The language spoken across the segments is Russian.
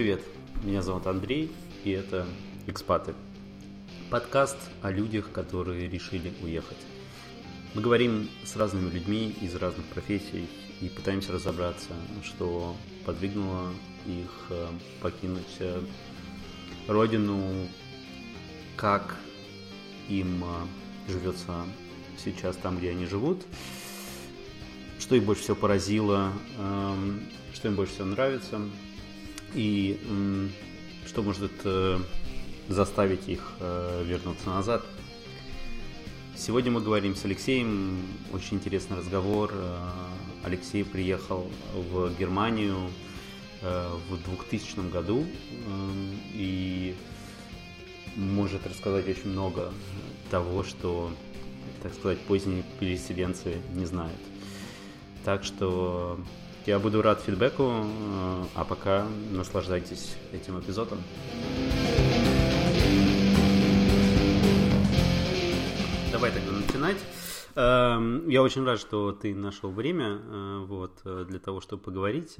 привет! Меня зовут Андрей, и это «Экспаты». Подкаст о людях, которые решили уехать. Мы говорим с разными людьми из разных профессий и пытаемся разобраться, что подвигнуло их э, покинуть э, родину, как им э, живется сейчас там, где они живут, что их больше всего поразило, эм, что им больше всего нравится – и что может э, заставить их э, вернуться назад. Сегодня мы говорим с Алексеем, очень интересный разговор. Э, Алексей приехал в Германию в 2000 году и может рассказать очень много того, что, так сказать, поздние переселенцы не знают. Так что я буду рад фидбэку, э, а пока наслаждайтесь этим эпизодом. Давай тогда начинать. Эм, я очень рад, что ты нашел время э, вот, э, для того, чтобы поговорить.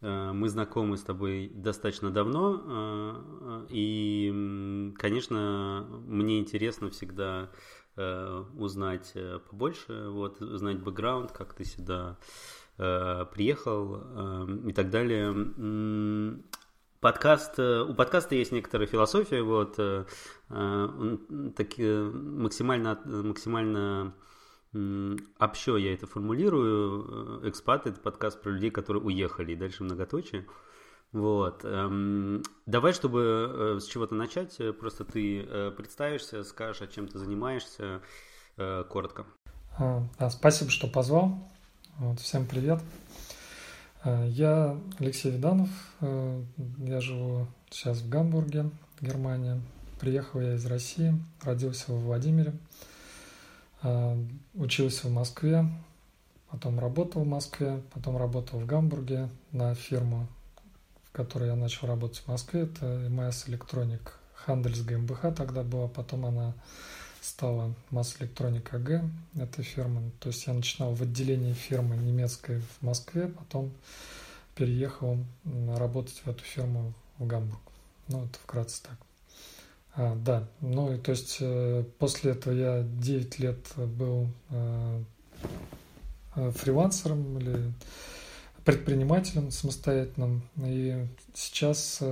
Мы знакомы с тобой достаточно давно, и, конечно, мне интересно всегда узнать побольше, вот, узнать бэкграунд, как ты сюда приехал э, и так далее. Подкаст, э, у подкаста есть некоторая философия, вот, так, максимально, максимально общо я это формулирую. Экспат – это подкаст про людей, которые уехали, и дальше многоточие. Вот. Эм, давай, чтобы с чего-то начать, просто ты представишься, скажешь, чем ты занимаешься, коротко. А, спасибо, что позвал. Вот, всем привет. Э, я Алексей Виданов. Э, я живу сейчас в Гамбурге, Германия. Приехал я из России, родился в Владимире, э, учился в Москве, потом работал в Москве, потом работал в Гамбурге на фирму, в которой я начал работать в Москве. Это МС Электроник Хандельс ГМБХ тогда была, потом она стала Electronic AG, эта фирма. То есть я начинал в отделении фирмы немецкой в Москве, потом переехал работать в эту фирму в Гамбург. Ну, это вкратце так. А, да, ну и то есть э, после этого я 9 лет был э, э, фрилансером или предпринимателем самостоятельным. И сейчас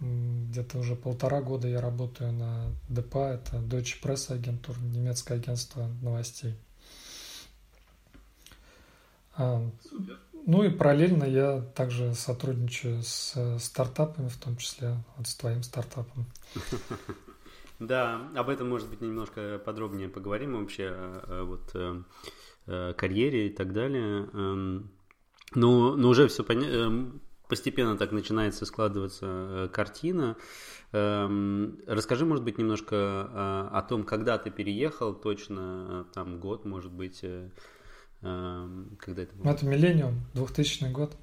где-то уже полтора года я работаю на ДПА, это Deutsche Presse Agentur, немецкое агентство новостей. А, ну и параллельно я также сотрудничаю с стартапами, в том числе вот с твоим стартапом. Да, об этом, может быть, немножко подробнее поговорим вообще о, вот э, э, карьере и так далее. Эм, ну, но уже все понятно эм, постепенно так начинается складываться э, картина. Эм, расскажи, может быть, немножко э, о том, когда ты переехал, точно, э, там, год, может быть, эм, когда это было? Это миллениум, 2000 год.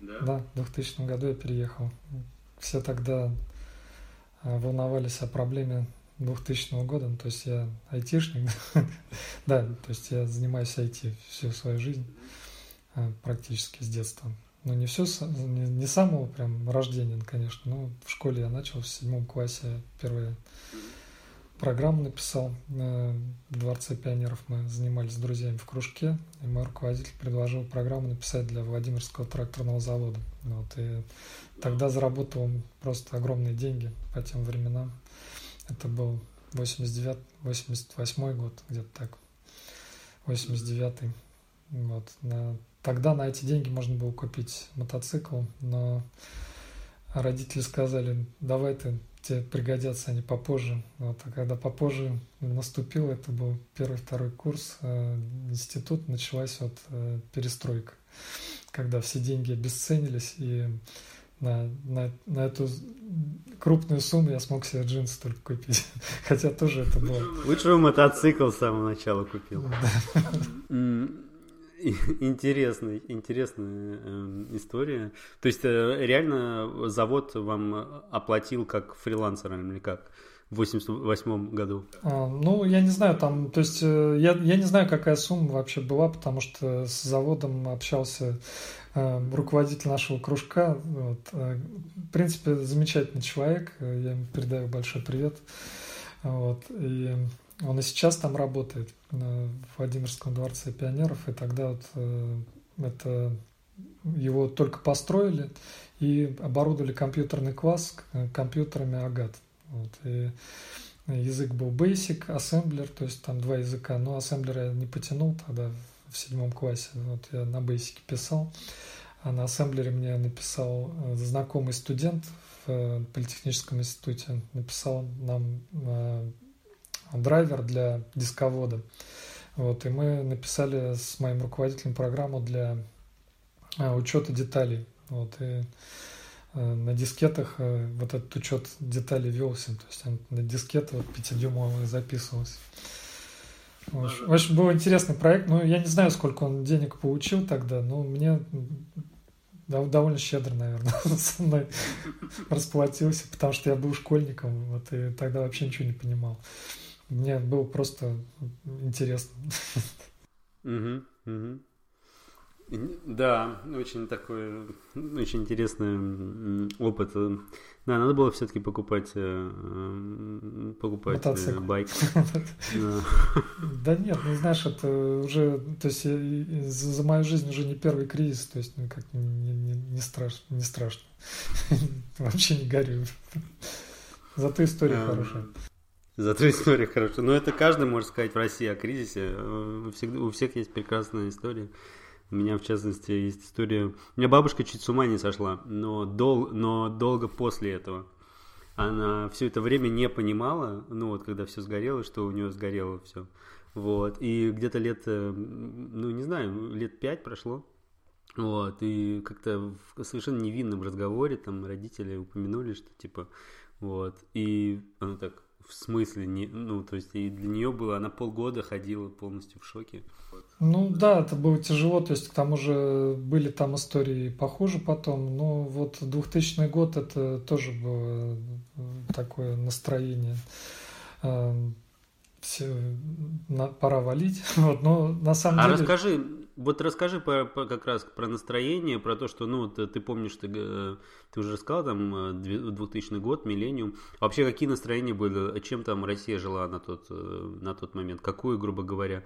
Да? Да, в 2000 году я переехал. Все тогда волновались о проблеме 2000 года, ну, то есть я айтишник, да, то есть я занимаюсь IT всю свою жизнь практически с детства ну не все, не, не самого прям рождения, конечно, но в школе я начал в седьмом классе первые программу написал в Дворце пионеров. Мы занимались с друзьями в кружке, и мой руководитель предложил программу написать для Владимирского тракторного завода. Вот, и тогда заработал просто огромные деньги по тем временам. Это был 89 88 год, где-то так. 89 вот, на Тогда на эти деньги можно было купить мотоцикл, но родители сказали, давай ты, тебе пригодятся они попозже. Вот, а когда попозже наступил, это был первый-второй курс, э, институт, началась вот э, перестройка, когда все деньги обесценились, и на, на, на эту крупную сумму я смог себе джинсы только купить. Хотя тоже это было... Лучше бы мотоцикл с самого начала купил. Интересная, интересная э, история. То есть э, реально завод вам оплатил как фрилансером или как? в 88 году? А, ну, я не знаю, там, то есть, э, я, я не знаю, какая сумма вообще была, потому что с заводом общался э, руководитель нашего кружка. Вот, э, в принципе, замечательный человек, я ему передаю большой привет. Вот, и он и сейчас там работает в Владимирском дворце пионеров, и тогда вот это его только построили и оборудовали компьютерный класс компьютерами Агат. Вот, и язык был Basic, Assembler, то есть там два языка. Но Assembler я не потянул тогда в седьмом классе. Вот я на Basic писал. А на Assembler мне написал э, знакомый студент в э, Политехническом институте. Написал нам э, драйвер для дисковода. Вот, и мы написали с моим руководителем программу для учета деталей. Вот, и Э, на дискетах э, вот этот учет деталей велся, то есть на дискеты вот 5-дюймовых записывался. В общем, был интересный проект. Ну, я не знаю, сколько он денег получил тогда, но мне довольно щедро, наверное, со мной расплатился, потому что я был школьником, вот, и тогда вообще ничего не понимал. Мне было просто интересно. Угу, угу. Да, очень такой, очень интересный опыт. Да, надо было все-таки покупать, э, покупать э, Мотоцикл. байк. Да нет, ну знаешь, это уже, то есть за мою жизнь уже не первый кризис, то есть ну, как не страшно, не страшно. Вообще не горю. Зато история эм, хорошая. Зато история хорошая. Но это каждый может сказать в России о кризисе. Э, у всех есть прекрасная история. У меня, в частности, есть история... У меня бабушка чуть с ума не сошла, но, дол... но долго после этого. Она все это время не понимала, ну вот, когда все сгорело, что у нее сгорело все. Вот, и где-то лет, э, ну не знаю, лет пять прошло, вот, и как-то в совершенно невинном разговоре там родители упомянули, что типа, вот, и она так, в смысле, не, ну, то есть и для нее было, она полгода ходила полностью в шоке. Ну да, это было тяжело, то есть к тому же были там истории похуже потом, но вот 2000 год это тоже было такое настроение. Эм, Все, пора валить, вот, но на самом а деле... Расскажи, вот расскажи по, по, как раз про настроение, про то, что, ну, ты, ты помнишь, ты, э, ты уже рассказал, там, 2000 э, год, миллениум. Вообще, какие настроения были, чем там Россия жила на тот, э, на тот момент? Какую, грубо говоря,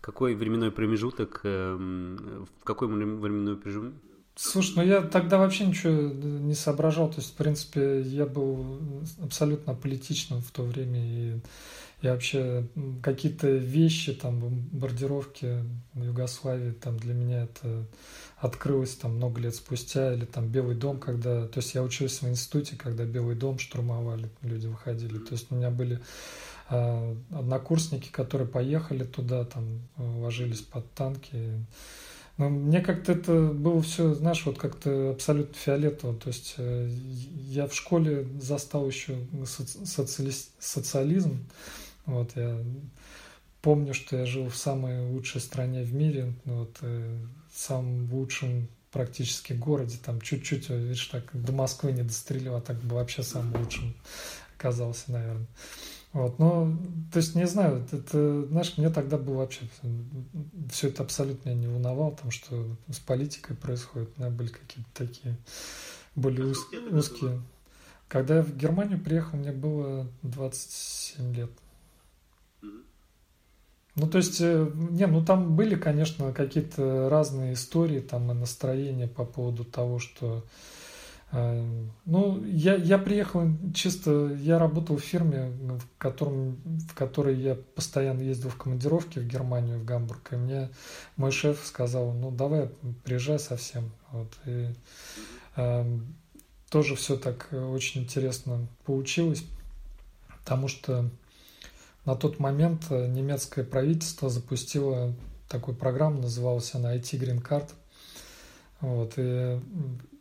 какой временной промежуток, в какой временной промежуток? Слушай, ну я тогда вообще ничего не соображал, то есть, в принципе, я был абсолютно политичным в то время, и я вообще какие-то вещи, там, бомбардировки в Югославии, там, для меня это открылось там много лет спустя, или там Белый дом, когда, то есть я учился в институте, когда Белый дом штурмовали, люди выходили, то есть у меня были э, однокурсники, которые поехали туда, там, ложились под танки, но мне как-то это было все, знаешь, вот как-то абсолютно фиолетово. То есть э, я в школе застал еще соци социализм, вот я помню, что я жил в самой лучшей стране в мире, ну вот, э, в самом лучшем практически городе, там чуть-чуть, видишь, так до Москвы не дострелил, а так бы вообще самым лучшим оказался, наверное. Вот, но, то есть, не знаю, это, знаешь, мне тогда было вообще, все это абсолютно не волновало, потому что с политикой происходит, у меня были какие-то такие более уз, узкие. Когда я в Германию приехал, мне было 27 лет. Ну, то есть, э, не, ну там были, конечно, какие-то разные истории, там и настроения по поводу того, что... Э, ну, я, я приехал чисто, я работал в фирме, в, котором, в которой я постоянно ездил в командировки в Германию, в Гамбург, и мне мой шеф сказал, ну, давай, приезжай совсем. Вот, и э, тоже все так очень интересно получилось, потому что на тот момент э, немецкое правительство запустило такую программу, называлась она IT Green Card. Вот, и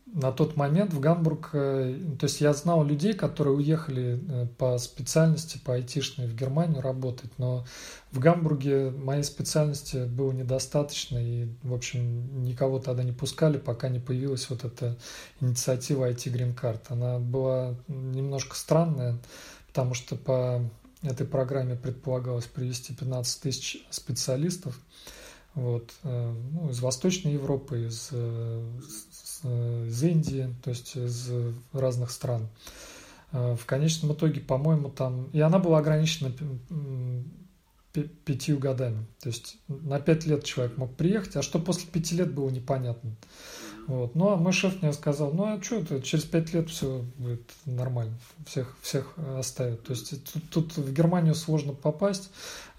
на тот момент в Гамбург, э, то есть я знал людей, которые уехали э, по специальности, по айтишной в Германию работать, но в Гамбурге моей специальности было недостаточно, и, в общем, никого тогда не пускали, пока не появилась вот эта инициатива IT Green Card. Она была немножко странная, потому что по этой программе предполагалось привести 15 тысяч специалистов вот, э, ну, из Восточной Европы, из, из Индии, то есть из разных стран. В конечном итоге, по-моему, там... И она была ограничена пятью годами. То есть на пять лет человек мог приехать, а что после пяти лет было непонятно. Вот. Ну, а мой шеф мне сказал, ну, а что это, через пять лет все будет нормально, всех, всех оставят. То есть тут, тут в Германию сложно попасть,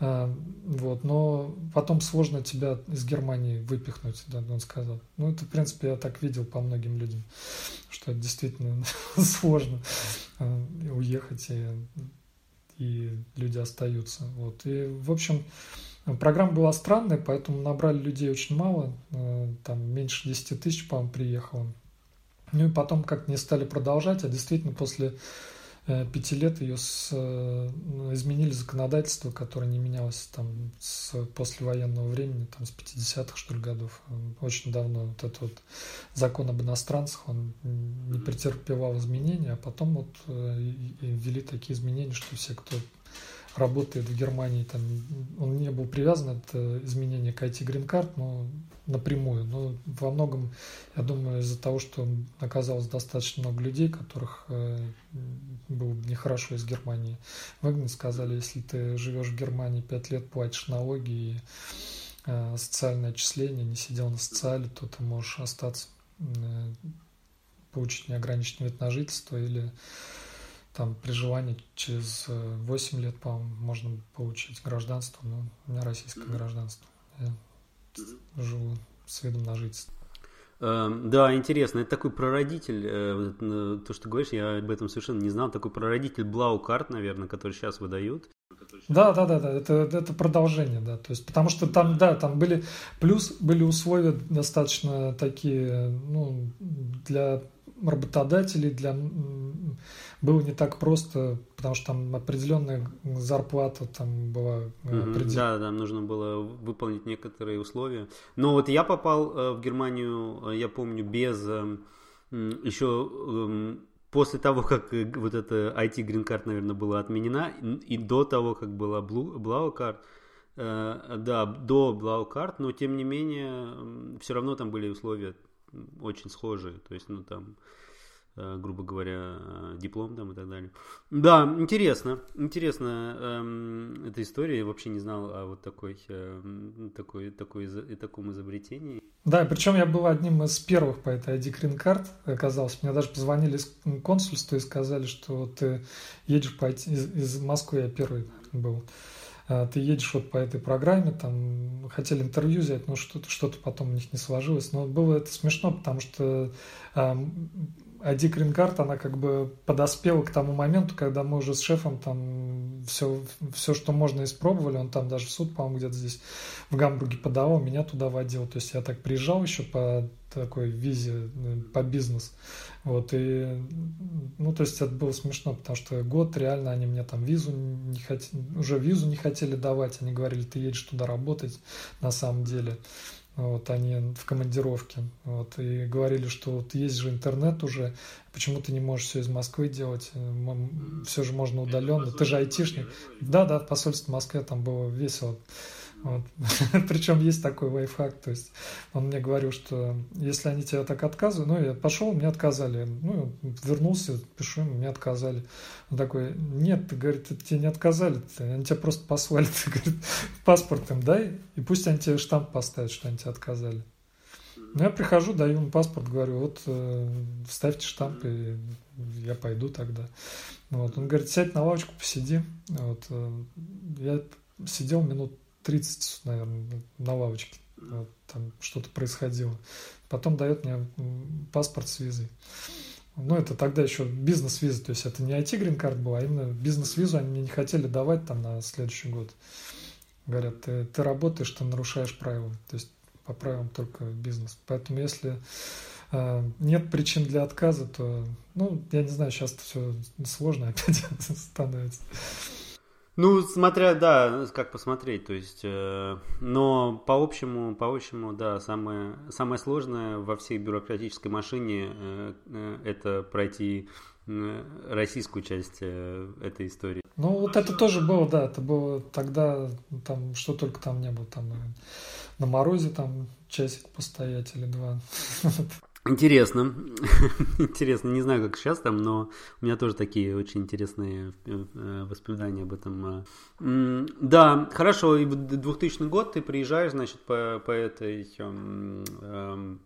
э, вот, но потом сложно тебя из Германии выпихнуть, да, он сказал. Ну, это, в принципе, я так видел по многим людям, что это действительно сложно э, уехать и и люди остаются. Вот. И, в общем, программа была странная, поэтому набрали людей очень мало, э, там меньше 10 тысяч, по-моему, приехало. Ну и потом как-то не стали продолжать, а действительно после Э, пяти лет ее с, э, изменили законодательство, которое не менялось там с послевоенного времени, там с 50-х, что ли, годов. Очень давно вот этот вот закон об иностранцах, он не претерпевал изменения, а потом вот ввели такие изменения, что все, кто работает в Германии, там, он не был привязан, это изменение к IT-грин-карт, но напрямую. Но во многом, я думаю, из-за того, что оказалось достаточно много людей, которых э, было нехорошо из Германии выгнать, сказали, если ты живешь в Германии 5 лет, платишь налоги и э, социальное отчисление, не сидел на социале, то ты можешь остаться, э, получить неограниченный вид на жительство или там при желании через 8 э, лет, по-моему, можно получить гражданство, но у меня российское mm-hmm. гражданство. Я mm-hmm. живу с видом на жительство. Эм, да, интересно. Это такой прародитель, э, то, что говоришь, я об этом совершенно не знал. Такой прародитель Блау-карт, наверное, который сейчас выдают. Да, да, да, да, это, это продолжение, да, то есть, потому что там, да, там были, плюс были условия достаточно такие, ну, для работодателей, для было не так просто, потому что там определенная зарплата там была угу, Да, да, нужно было выполнить некоторые условия. Но вот я попал э, в Германию, э, я помню, без еще эм, после того, как вот эта IT Green Card, наверное, была отменена, и до того, как была Blau Card, да, до Blau Card, но тем не менее, все равно там были условия очень схожие. То есть, ну там Э, грубо говоря, э, диплом там и так далее. Да, интересно, интересно эм, эта история. Я вообще не знал о вот такой, э, такой, такой, и таком изобретении. Да, причем я был одним из первых по этой ID Green Card, оказалось. Мне даже позвонили из консульства и сказали, что ты едешь по из, из Москвы, я первый был ты едешь вот по этой программе, там хотели интервью взять, но что-то что потом у них не сложилось. Но было это смешно, потому что а Ди Грингард, она как бы подоспела к тому моменту, когда мы уже с шефом там все, все, что можно, испробовали. Он там даже в суд, по-моему, где-то здесь в Гамбурге подавал, меня туда водил. То есть я так приезжал еще по такой визе, э, по бизнес. Вот, и, ну, то есть это было смешно, потому что год реально они мне там визу не хотели, уже визу не хотели давать. Они говорили, ты едешь туда работать на самом деле вот они в командировке, вот, и говорили, что вот есть же интернет уже, почему ты не можешь все из Москвы делать, все же можно удаленно, ты же айтишник. Да, да, в посольстве Москвы там было весело. Вот. Причем есть такой лайфхак, то есть он мне говорил, что если они тебя так отказывают, ну, я пошел, мне отказали, ну, вернулся, пишу мне отказали. Он такой, нет, ты, говорит, тебе не отказали, они тебя просто послали, ты, говорит, паспорт им дай, и пусть они тебе штамп поставят, что они тебе отказали. Ну, я прихожу, даю им паспорт, говорю, вот э, вставьте штамп, и я пойду тогда. Вот. Он говорит, сядь на лавочку, посиди. Вот. Э, я сидел минут 30, наверное, на лавочке. Вот, там что-то происходило. Потом дает мне паспорт с визой. Ну, это тогда еще бизнес-виза, то есть это не IT-грин-карт была, а именно бизнес-визу они мне не хотели давать там на следующий год. Говорят, ты, ты работаешь, ты нарушаешь правила, то есть по правилам только бизнес. Поэтому если э, нет причин для отказа, то, ну, я не знаю, сейчас все сложно опять становится. Ну, смотря, да, как посмотреть, то есть, э, но по общему, по общему, да, самое, самое сложное во всей бюрократической машине э, э, это пройти российскую часть этой истории. Ну, вот это тоже было, да, это было тогда, там, что только там не было, там, на морозе там часик постоять или два. Интересно. Интересно. Не знаю, как сейчас там, но у меня тоже такие очень интересные э, воспоминания об этом. Да, хорошо. И в 2000 год ты приезжаешь, значит, по, по этой эм, эм,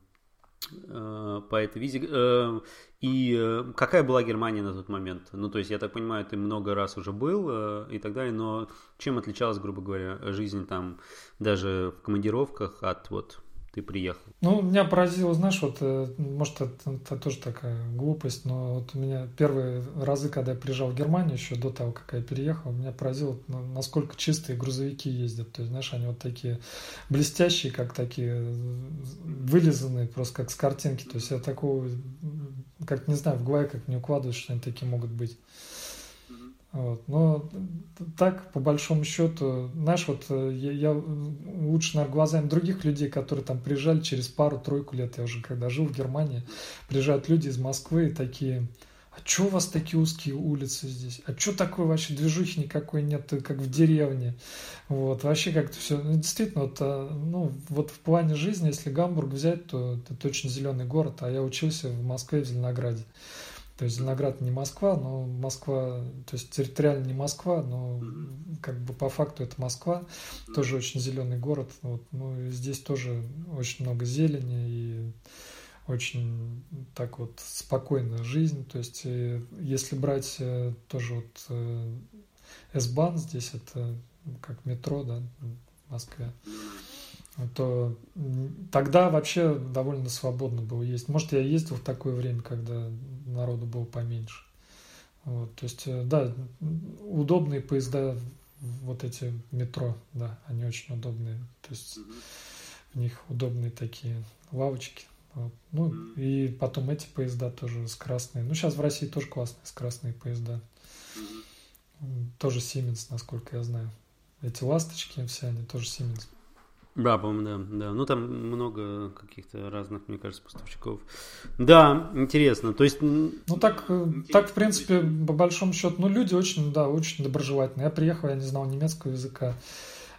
э, по этой визе. Э, и какая была Германия на тот момент? Ну, то есть, я так понимаю, ты много раз уже был и так далее, но чем отличалась, грубо говоря, жизнь там даже в командировках от вот ты приехал? Ну, меня поразило, знаешь, вот, э, может, это, это тоже такая глупость, но вот у меня первые разы, когда я приезжал в Германию, еще до того, как я переехал, меня поразило, насколько чистые грузовики ездят. То есть, знаешь, они вот такие блестящие, как такие вылизанные, просто как с картинки. То есть, я такого, как не знаю, в голове как не укладываюсь, что они такие могут быть. Вот. Но так, по большому счету, знаешь, вот э, я, я лучше, наверное, глазами других людей, которые там приезжали через пару-тройку лет, я уже когда жил в Германии, приезжают люди из Москвы и такие, а что у вас такие узкие улицы здесь? А что такое вообще движухи никакой нет, как в деревне? Вот, вообще как-то все, ну, действительно, вот, ну, вот в плане жизни, если Гамбург взять, то это очень зеленый город, а я учился в Москве, в Зеленограде. То есть Зеленоград не Москва, но Москва, то есть территориально не Москва, но как бы по факту это Москва, тоже очень зеленый город. Вот, ну, здесь тоже очень много зелени и очень так вот спокойная жизнь. То есть э, если брать э, тоже вот э, S-Bahn здесь это как метро, да, в Москве то тогда вообще довольно свободно было ездить. Может, я ездил в такое время, когда народу было поменьше. Вот, то есть, э, да, удобные поезда, вот эти метро, да, они очень удобные. То есть, в них удобные такие лавочки. Вот. Ну, и потом эти поезда тоже скоростные. Ну, сейчас в России тоже классные скоростные поезда. Тоже Siemens, насколько я знаю. Эти ласточки все, они тоже Siemens. Да, по-моему, да, да. Ну, там много каких-то разных, мне кажется, поставщиков. Да, интересно. То есть... Ну, так, э, так, в принципе, по большому счету, ну, люди очень, да, очень доброжелательные. Я приехал, я не знал немецкого языка.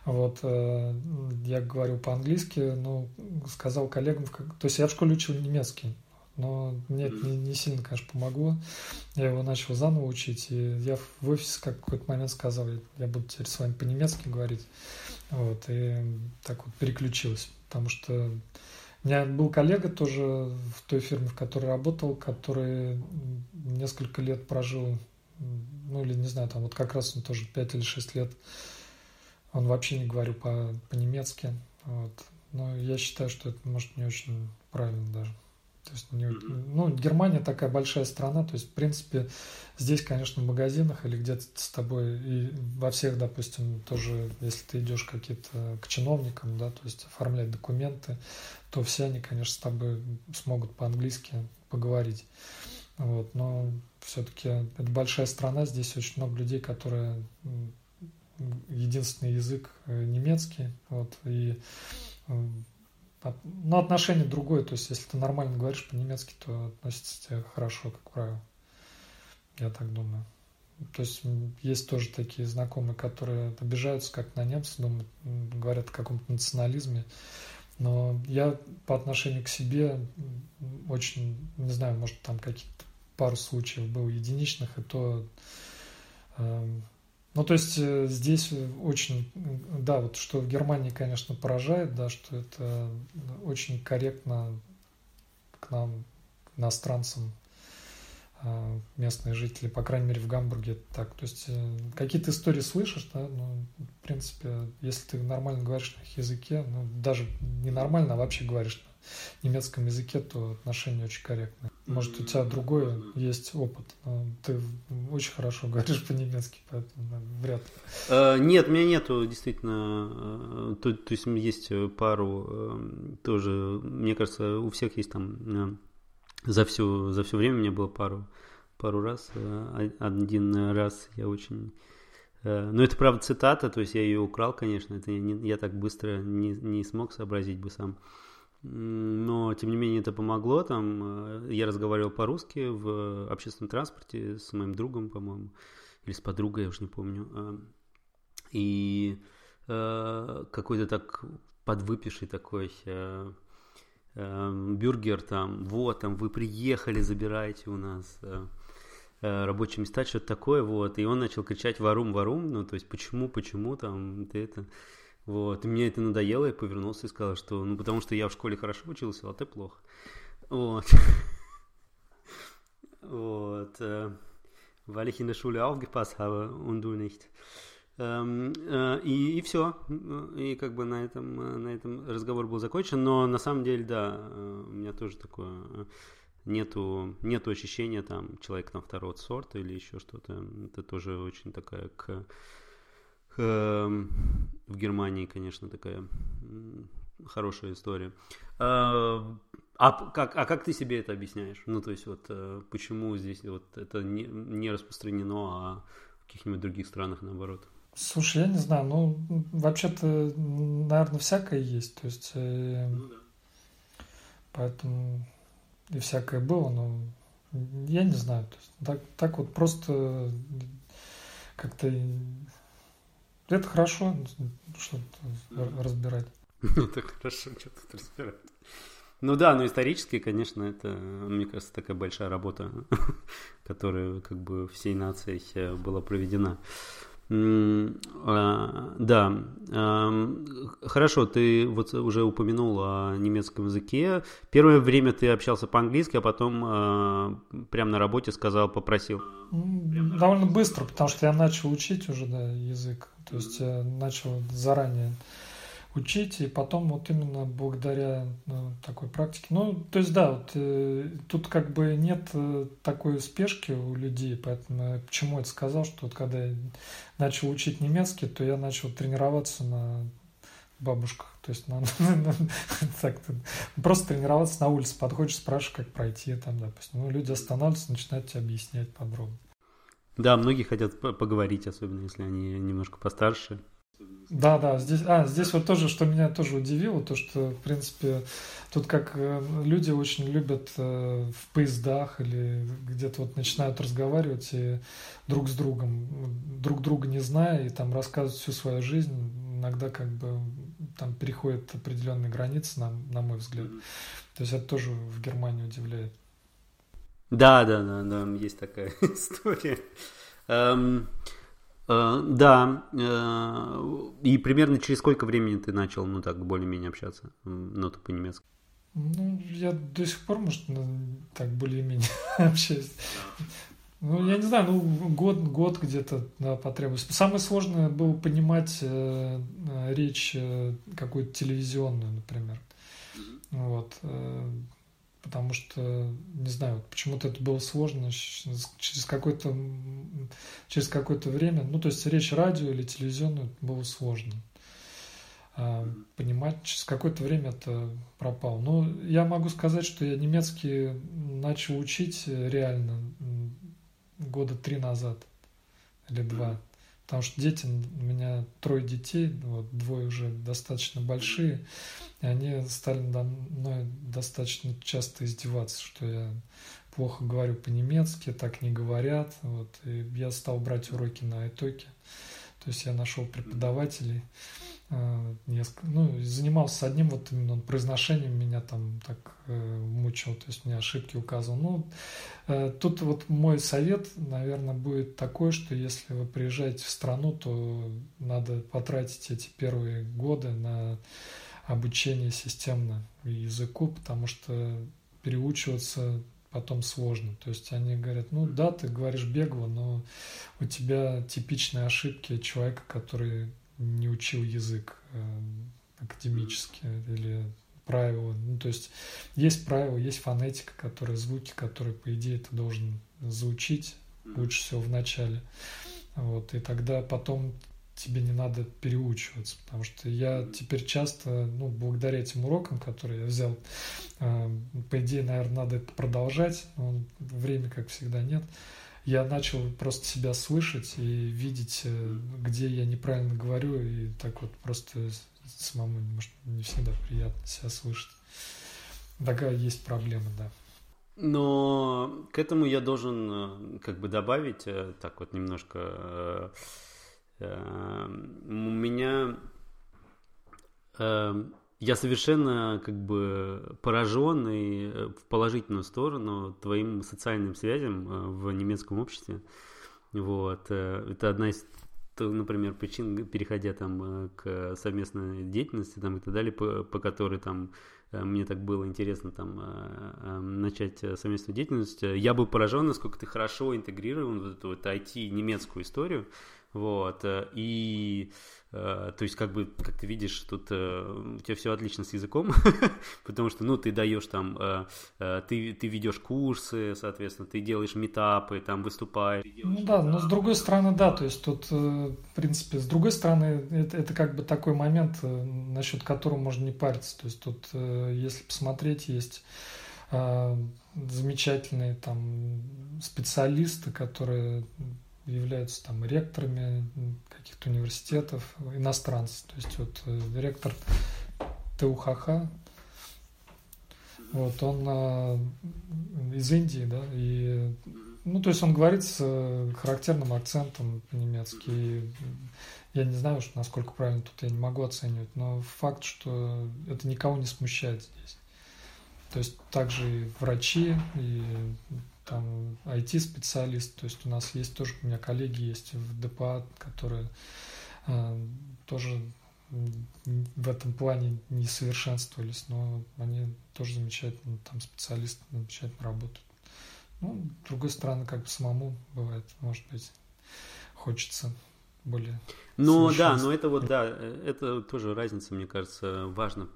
Вот, э, я говорю по-английски, ну, сказал коллегам, то есть я в школе учил немецкий, но мне это не, не сильно, конечно, помогло. Я его начал заново учить, и я в офисе как какой-то момент сказал, я буду теперь с вами по-немецки говорить. Вот, и так вот переключилась, потому что у меня был коллега тоже в той фирме, в которой работал, который несколько лет прожил, ну или не знаю, там вот как раз он тоже 5 или 6 лет, он вообще не говорил по, по-немецки, вот. но я считаю, что это, может, не очень правильно даже. То есть, не, ну, Германия такая большая страна, то есть, в принципе, здесь, конечно, в магазинах или где-то с тобой, и во всех, допустим, тоже, если ты идешь какие-то к чиновникам, да, то есть оформлять документы, то все они, конечно, с тобой смогут по-английски поговорить. Вот, но все-таки это большая страна, здесь очень много людей, которые единственный язык э, немецкий, вот, и но отношение другое, то есть если ты нормально говоришь по-немецки, то относится к тебе хорошо, как правило. Я так думаю. То есть есть тоже такие знакомые, которые обижаются как на немцев, думают, говорят о каком-то национализме. Но я по отношению к себе очень, не знаю, может там какие-то пару случаев было единичных, и то эм, ну, то есть э, здесь очень, да, вот что в Германии, конечно, поражает, да, что это очень корректно к нам, к иностранцам, местные жители, по крайней мере, в Гамбурге так. То есть э, какие-то истории слышишь, да, ну, в принципе, если ты нормально говоришь на их языке, ну, даже не нормально, а вообще говоришь на немецком языке, то отношения очень корректные. Может, у тебя другой есть опыт. Ты очень хорошо говоришь по-немецки, поэтому вряд ли. Э, нет, у меня нету действительно. Э, то, то есть есть пару э, тоже. Мне кажется, у всех есть там за все за все время у меня было пару пару раз. Один раз я очень но это правда цитата, то есть я ее украл, конечно, это не, я так быстро не, не смог сообразить бы сам. Но тем не менее это помогло. Там я разговаривал по-русски в общественном транспорте с моим другом, по-моему, или с подругой, я уже не помню. И какой-то так подвыпивший такой бюргер там, вот, там, вы приехали, забирайте у нас Э, рабочие места, что-то такое, вот, и он начал кричать «варум, варум», ну, то есть «почему, почему там ты это...» Вот, и мне это надоело, я повернулся и сказал, что, ну, потому что я в школе хорошо учился, а ты плохо. Вот. Вот. Weil ich in der Schule aufgepasst habe und du nicht. И, и все. И как бы на этом, на этом разговор был закончен. Но на самом деле, да, у меня тоже такое нету, нету ощущения там человека там второго сорта или еще что-то. Это тоже очень такая к в Германии, конечно, такая хорошая история. А, а как, а как ты себе это объясняешь? Ну, то есть, вот э, почему здесь вот это не, не распространено, а в каких-нибудь других странах наоборот? Слушай, я не знаю, ну, вообще-то, наверное, всякое есть, то есть, э, ну, да. поэтому и всякое было, но я не знаю. То есть, так, так вот просто как-то это хорошо что-то разбирать. Это хорошо что-то разбирать. Ну да, но исторически, конечно, это, мне кажется, такая большая работа, которая как бы всей нацией была проведена. А, да, хорошо, ты вот уже упомянул о немецком языке. Первое время ты общался по-английски, а потом а, прямо на работе сказал, попросил. Довольно быстро, потому что я начал учить уже да, язык. То есть я начал заранее учить, и потом вот именно благодаря ну, такой практике. Ну, то есть, да, вот, э, тут как бы нет э, такой спешки у людей, поэтому я почему это сказал, что вот когда я начал учить немецкий, то я начал тренироваться на бабушках, то есть на, так, просто тренироваться на улице, подходишь, спрашиваешь, как пройти, там, допустим, ну, люди останавливаются, начинают тебе объяснять подробно. Да, многие хотят поговорить, особенно если они немножко постарше. Да, да, здесь, а, здесь вот тоже, что меня тоже удивило, то, что, в принципе, тут как э, люди очень любят э, в поездах или где-то вот начинают разговаривать и друг с другом, друг друга не зная, и там рассказывать всю свою жизнь, иногда как бы там переходят определенные границы, на, на мой взгляд. То есть это тоже в Германии удивляет. Да, да, да, да, есть такая история. Um... Э, да, э, и примерно через сколько времени ты начал, ну так, более-менее общаться, ну, то по-немецки? Ну, я до сих пор, может, так более-менее общаюсь. Ну, я не знаю, ну, год, год где-то да, потребовалось. Самое сложное было понимать э, э речь э, какую-то телевизионную, например. Вот. Э, потому что, не знаю, почему-то это было сложно через какое-то через какое-то время, ну, то есть речь радио или телевизионную было сложно а, понимать, через какое-то время это пропало. Но я могу сказать, что я немецкий начал учить реально года три назад или два. Потому что дети, у меня трое детей, вот, двое уже достаточно большие, и они стали надо мной достаточно часто издеваться, что я плохо говорю по-немецки, так не говорят. Вот, и я стал брать уроки на итоге. То есть я нашел преподавателей, несколько, ну, занимался одним, вот именно произношением меня там так э, мучил, то есть мне ошибки указывал. Ну, э, тут вот мой совет, наверное, будет такой, что если вы приезжаете в страну, то надо потратить эти первые годы на обучение системно языку, потому что переучиваться потом сложно. То есть они говорят, ну да, ты говоришь бегло, но у тебя типичные ошибки человека, который не учил язык э, академически или правила. Ну, то есть есть правила, есть фонетика, которые звуки, которые, по идее, ты должен заучить лучше всего в начале. Вот, и тогда потом тебе не надо переучиваться, потому что я теперь часто, ну, благодаря этим урокам, которые я взял, э, по идее, наверное, надо это продолжать, но время, как всегда, нет. Я начал просто себя слышать и видеть, э, где я неправильно говорю, и так вот просто самому, может, не всегда приятно себя слышать. Такая есть проблема, да. Но к этому я должен э, как бы добавить, э, так вот немножко, у меня я совершенно как бы поражен и э, в положительную сторону твоим социальным связям э, в немецком обществе. Вот. Э, это одна из например, причин, переходя там к совместной деятельности там, и так далее, по, по которой там мне так было интересно там начать совместную деятельность. Я был поражен, насколько ты хорошо интегрирован в эту вот IT-немецкую историю. Вот. И то есть, как бы, как ты видишь, тут э, у тебя все отлично с языком, потому что, ну, ты даешь там, э, ты, ты ведешь курсы, соответственно, ты делаешь метапы, там выступаешь. Ну да, но с другой стороны, да, то есть тут, в принципе, с другой стороны, это, это как бы такой момент, насчет которого можно не париться. То есть тут, если посмотреть, есть замечательные там специалисты, которые являются там ректорами каких-то университетов, иностранцы. То есть вот э, ректор ТУХХ, вот он а, из Индии, да, и ну, то есть он говорит с э, характерным акцентом по-немецки. Я не знаю, что, насколько правильно тут я не могу оценивать, но факт, что это никого не смущает здесь. То есть также и врачи, и там IT-специалист, то есть у нас есть тоже, у меня коллеги есть в ДПА, которые э, тоже в этом плане не совершенствовались, но они тоже замечательно, там специалисты замечательно работают. Ну, с другой стороны, как бы самому бывает, может быть, хочется более Ну да, но это вот, да, это тоже разница, мне кажется, важно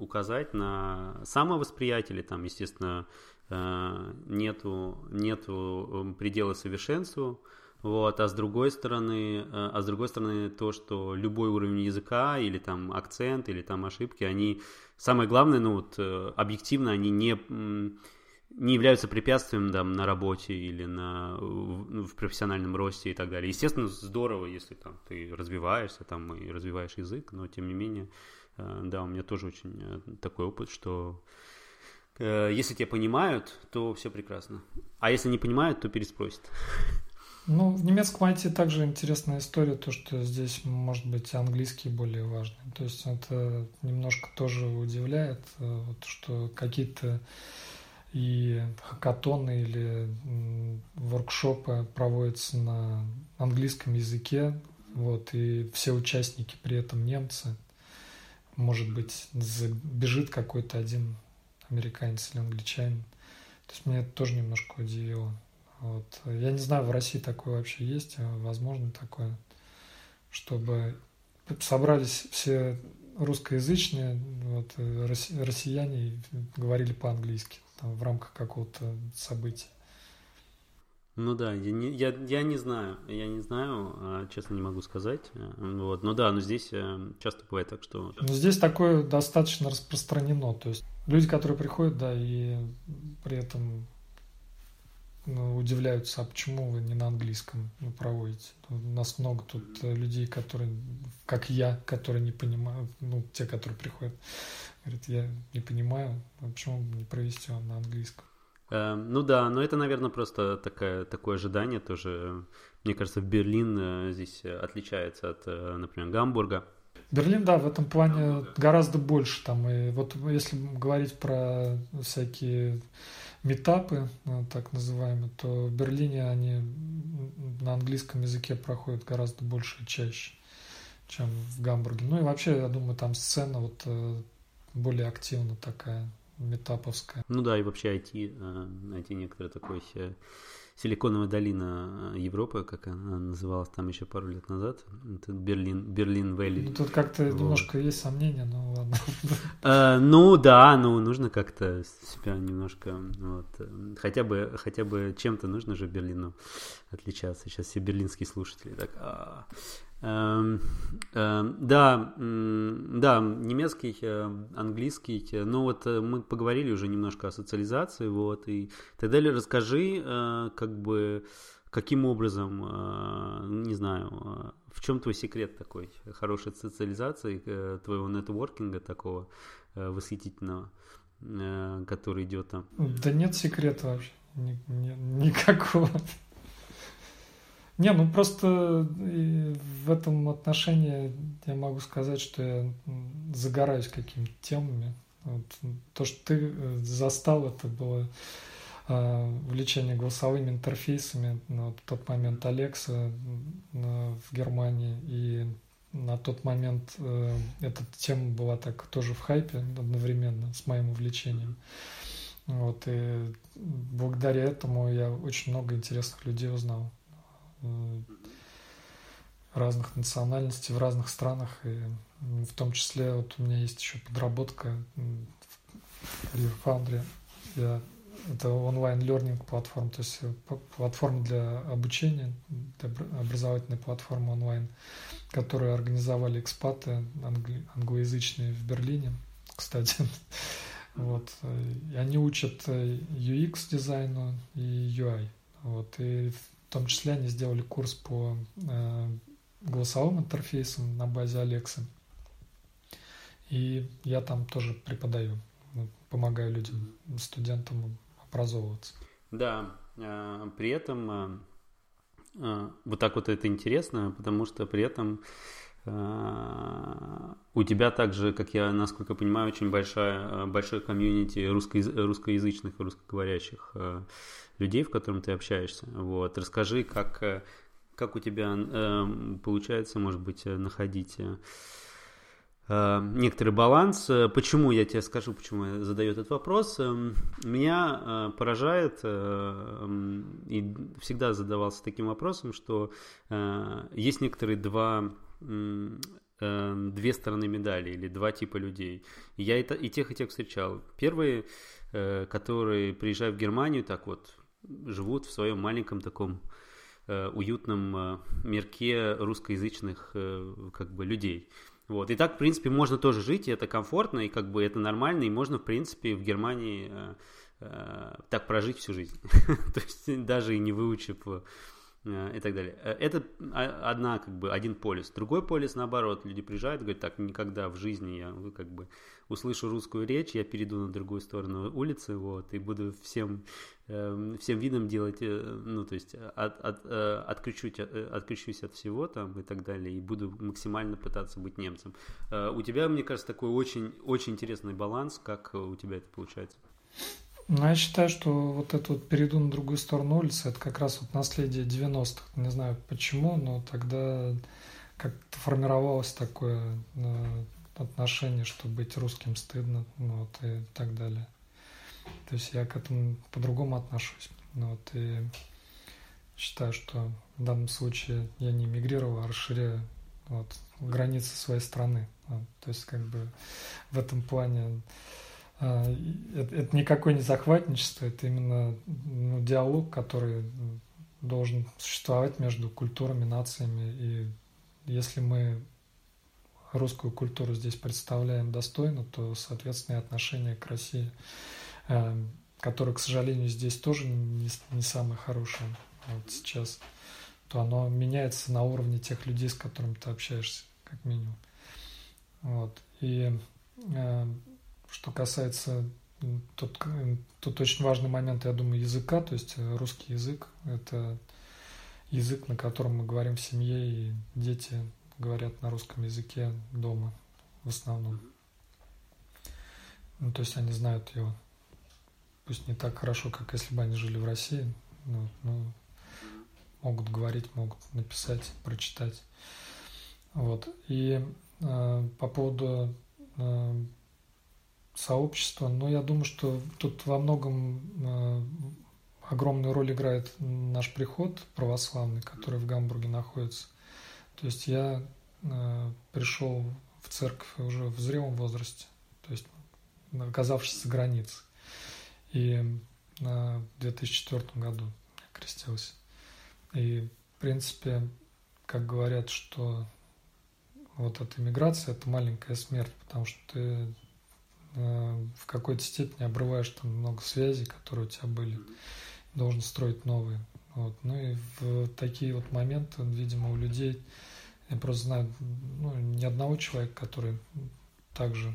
указать на самовосприятие, там, естественно, Э, нету, нету эм, предела совершенству, вот, а с другой стороны, э, а с другой стороны то, что любой уровень языка или там акцент или там ошибки, они самое главное, ну вот э, объективно они не не являются препятствием там, на работе или на, в, в профессиональном росте и так далее. Естественно, здорово, если там ты развиваешься там и развиваешь язык, но тем не менее, да, у меня тоже очень такой опыт, что Э, если тебя понимают, то все прекрасно. А если не понимают, то переспросят. Ну, в немецком IT также интересная история, то, что здесь, может быть, английский более важный. То есть это немножко тоже удивляет, э, вот, что какие-то и хакатоны или воркшопы проводятся на английском языке, вот, и все участники при этом немцы. Может быть, бежит какой-то один американец или англичанин. То есть меня это тоже немножко удивило. Вот. Я не знаю, в России такое вообще есть, а возможно такое, чтобы собрались все русскоязычные вот, россияне и говорили по-английски там, в рамках какого-то события. Ну да, я не, я, я не знаю, я не знаю, а, честно не могу сказать. Вот. Но да, но здесь э, часто бывает так, что... Но здесь такое достаточно распространено, то есть люди, которые приходят, да, и при этом ну, удивляются, а почему вы не на английском ну, проводите. У нас много тут людей, которые, как я, которые не понимают, ну, те, которые приходят, говорят, я не понимаю, а почему не провести вам на английском. Эм, ну да, но это, наверное, просто такое, такое ожидание тоже. Мне кажется, Берлин э, здесь отличается от, э, например, Гамбурга. Берлин, да, в этом плане гораздо больше. Там, и вот если говорить про всякие метапы, э, так называемые, то в Берлине они на английском языке проходят гораздо больше и чаще, чем в Гамбурге. Ну и вообще, я думаю, там сцена вот более активна такая метаповская. Ну да, и вообще IT, IT некоторая такой Силиконовая долина э, Европы, как она называлась там еще пару лет назад. Это Берлин, Берлин Вэлли. Ну, тут как-то вот. немножко есть сомнения, но ладно. Uh, ну да, ну нужно как-то себя немножко, вот, хотя бы, хотя бы чем-то нужно же Берлину отличаться. Сейчас все берлинские слушатели так, а, Э, да, да, немецкий, э, английский. Ну вот э, мы поговорили уже немножко о социализации, вот и так далее. Расскажи, как бы, каким образом, не знаю, в чем твой секрет такой хорошей социализации, твоего нетворкинга такого восхитительного, который идет там? Да нет секрета вообще, ни, ни, никакого. Не, ну просто в этом отношении я могу сказать, что я загораюсь какими-то темами. Вот, то, что ты э, застал, это было э, увлечение голосовыми интерфейсами. На тот момент Алекса э, в Германии. И на тот момент э, эта тема была так тоже в хайпе одновременно с моим увлечением. Вот, и благодаря этому я очень много интересных людей узнал разных национальностей в разных странах. И в том числе вот у меня есть еще подработка в Career Foundry. Я, это онлайн-лернинг платформа, то есть платформа для обучения, для образовательная платформа онлайн, которую организовали экспаты англи, англоязычные в Берлине, кстати. Вот. И они учат UX дизайну и UI. Вот. И том числе они сделали курс по э, голосовым интерфейсам на базе Alexa. И я там тоже преподаю, ну, помогаю людям, студентам образовываться. Да, э, при этом э, вот так вот это интересно, потому что при этом у тебя также, как я, насколько понимаю, очень большая, большой комьюнити русско русскоязычных и русскоговорящих людей, в котором ты общаешься. Вот. Расскажи, как, э, как у тебя э, получается, может быть, э, находить э, э, некоторый баланс. Почему, я тебе скажу, почему я задаю этот вопрос. Меня э, поражает, э, и всегда задавался таким вопросом, что э, есть некоторые два две стороны медали или два типа людей. Я это, и тех, и тех встречал. Первые, которые приезжают в Германию, так вот, живут в своем маленьком таком э, уютном э, мирке русскоязычных э, как бы людей. Вот. И так, в принципе, можно тоже жить, и это комфортно, и как бы это нормально, и можно, в принципе, в Германии э, э, так прожить всю жизнь. То есть даже и не выучив Э, и так далее. Э, это одна, как бы, один полис. Другой полис, наоборот, люди приезжают и говорят, так, никогда в жизни я, как бы, услышу русскую речь, я перейду на другую сторону улицы, вот, и буду всем, э, всем видом делать, э, ну, то есть, от, от, э, отключусь, отключусь от всего там и так далее, и буду максимально пытаться быть немцем. Э, у тебя, мне кажется, такой очень, очень интересный баланс, как у тебя это получается? Ну, я считаю, что вот это вот перейду на другую сторону улицы, это как раз вот наследие 90-х. Не знаю почему, но тогда как-то формировалось такое э, отношение, что быть русским стыдно, ну, вот, и так далее. То есть я к этому по-другому отношусь. Ну, вот, и считаю, что в данном случае я не мигрировал, а расширяю вот, границы своей страны. Вот, то есть как бы в этом плане это, это никакое не захватничество, это именно ну, диалог, который должен существовать между культурами, нациями. И если мы русскую культуру здесь представляем достойно, то, соответственно, и отношение к России, э, которое, к сожалению, здесь тоже не, не самое хорошее вот сейчас, то оно меняется на уровне тех людей, с которыми ты общаешься, как минимум. Вот. И э, что касается тут, тут очень важный момент, я думаю, языка, то есть э, русский язык – это язык, на котором мы говорим в семье, и дети говорят на русском языке дома в основном. Ну, то есть они знают его. Пусть не так хорошо, как если бы они жили в России, но, но могут говорить, могут написать, прочитать. Вот. И э, по поводу э, сообщества. Но я думаю, что тут во многом э, огромную роль играет наш приход православный, который в Гамбурге находится. То есть я э, пришел в церковь уже в зрелом возрасте, то есть оказавшись за границей. И в 2004 году я крестился. И, в принципе, как говорят, что вот эта миграция – это маленькая смерть, потому что ты э, в какой-то степени обрываешь там много связей, которые у тебя были, должен строить новые. Вот. Ну и в такие вот моменты, видимо, у людей, я просто знаю ну, ни одного человека, который также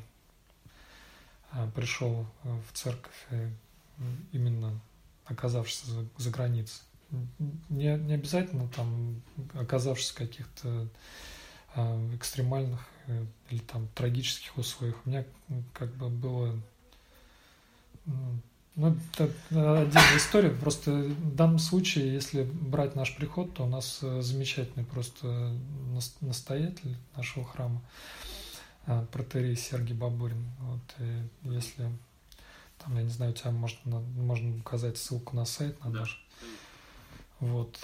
а, пришел в церковь, именно оказавшись за, за границей. Не, не обязательно там, оказавшись в каких-то э, экстремальных э, или там трагических условиях. У меня как бы было ну, это отдельная история. Просто в данном случае, если брать наш приход, то у нас э, замечательный просто настоятель нашего храма, э, протерей Сергей Бабурин. Вот, и если там, я не знаю, у тебя можно, можно указать ссылку на сайт на наш. Вот.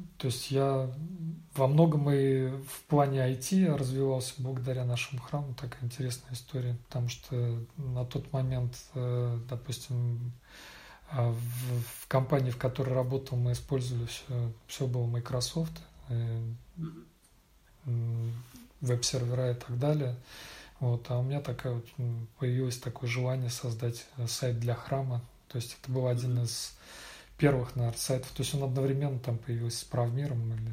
Э, то есть я во многом и в плане IT развивался благодаря нашему храму. Такая интересная история, потому что на тот момент, э, допустим, а, в, компании, в которой работал, мы использовали все, все было Microsoft, э, веб-сервера и так далее. Вот, а у меня такая вот появилось такое желание создать сайт для храма. То есть это был один из первых, наверное, сайтов. То есть он одновременно там появился с правмиром. Или...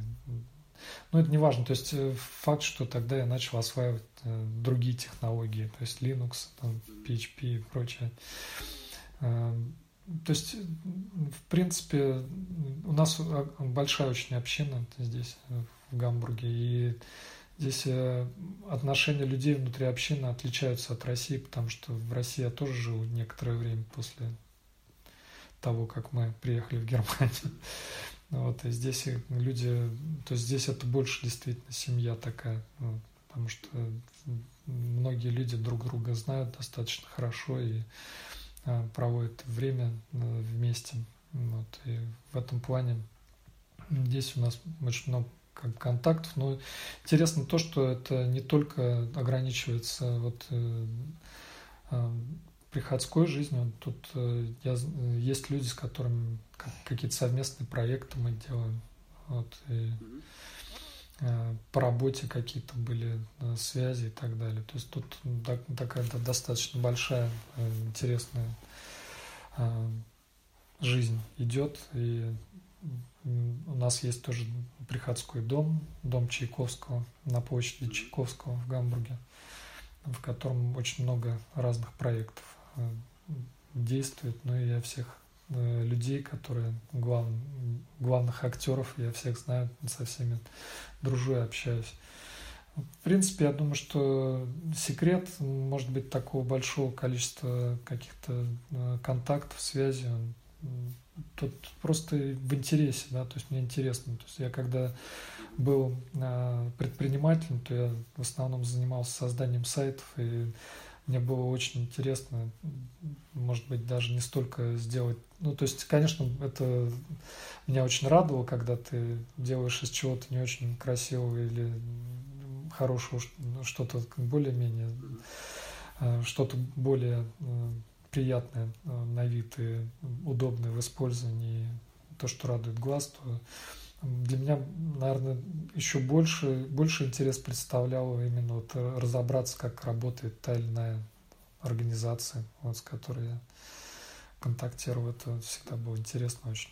Ну, это не важно. То есть э, факт, что тогда я начал осваивать э, другие технологии, то есть Linux, там, PHP и прочее. Э, то есть, в принципе, у нас большая очень община здесь, в Гамбурге, и здесь отношения людей внутри общины отличаются от России, потому что в России я тоже жил некоторое время после того, как мы приехали в Германию. Вот, и здесь люди, то есть здесь это больше действительно семья такая, вот, потому что многие люди друг друга знают достаточно хорошо и а, проводят время а, вместе. Вот, и в этом плане здесь у нас очень много как контактов, но интересно то, что это не только ограничивается вот э, а, приходской жизнью. Тут э, я, есть люди, с которыми какие-то совместные проекты мы делаем. Вот, и э, по работе какие-то были э, связи и так далее. То есть тут так, такая достаточно большая, интересная жизнь идет. И у нас есть тоже приходской дом, дом Чайковского на площади Чайковского в Гамбурге, в котором очень много разных проектов действует, но и я всех э, людей, которые глав, главных актеров, я всех знаю, со всеми дружу и общаюсь. В принципе, я думаю, что секрет, может быть, такого большого количества каких-то э, контактов, связей, он тут просто в интересе, да, то есть мне интересно. То есть я когда был э, предпринимателем, то я в основном занимался созданием сайтов и мне было очень интересно, может быть, даже не столько сделать... Ну, то есть, конечно, это меня очень радовало, когда ты делаешь из чего-то не очень красивого или хорошего ну, что-то более-менее, э, что-то более э, приятное э, на вид и удобное в использовании, то, что радует глаз, то для меня, наверное, еще больше, больше интерес представляло именно вот разобраться, как работает та или иная организация, вот, с которой я контактировал. Это всегда было интересно очень.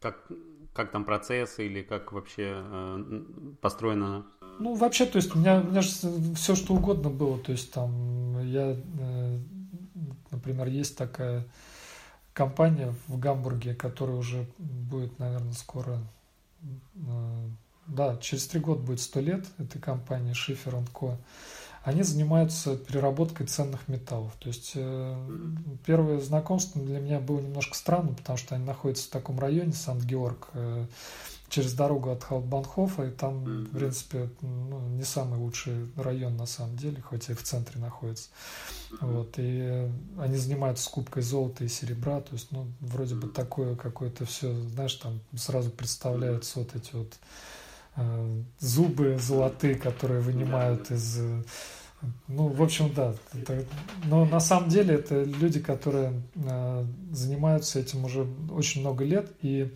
Как, как там процессы или как вообще э, построено? Ну, вообще, то есть у меня, у меня же все что угодно было. То есть там я, э, например, есть такая компания в Гамбурге, которая уже будет, наверное, скоро да, через три года будет сто лет этой компании Schiffer Co. Они занимаются переработкой ценных металлов. То есть э, первое знакомство для меня было немножко странно, потому что они находятся в таком районе, Санкт-Георг, э, через дорогу от Хаутбанхофа, и там, в принципе, ну, не самый лучший район на самом деле, хоть и в центре находится. Вот, и они занимаются скупкой золота и серебра, то есть, ну, вроде бы такое какое-то все, знаешь, там сразу представляются вот эти вот э, зубы золотые, которые вынимают из... Ну, в общем, да. Это, но на самом деле это люди, которые э, занимаются этим уже очень много лет, и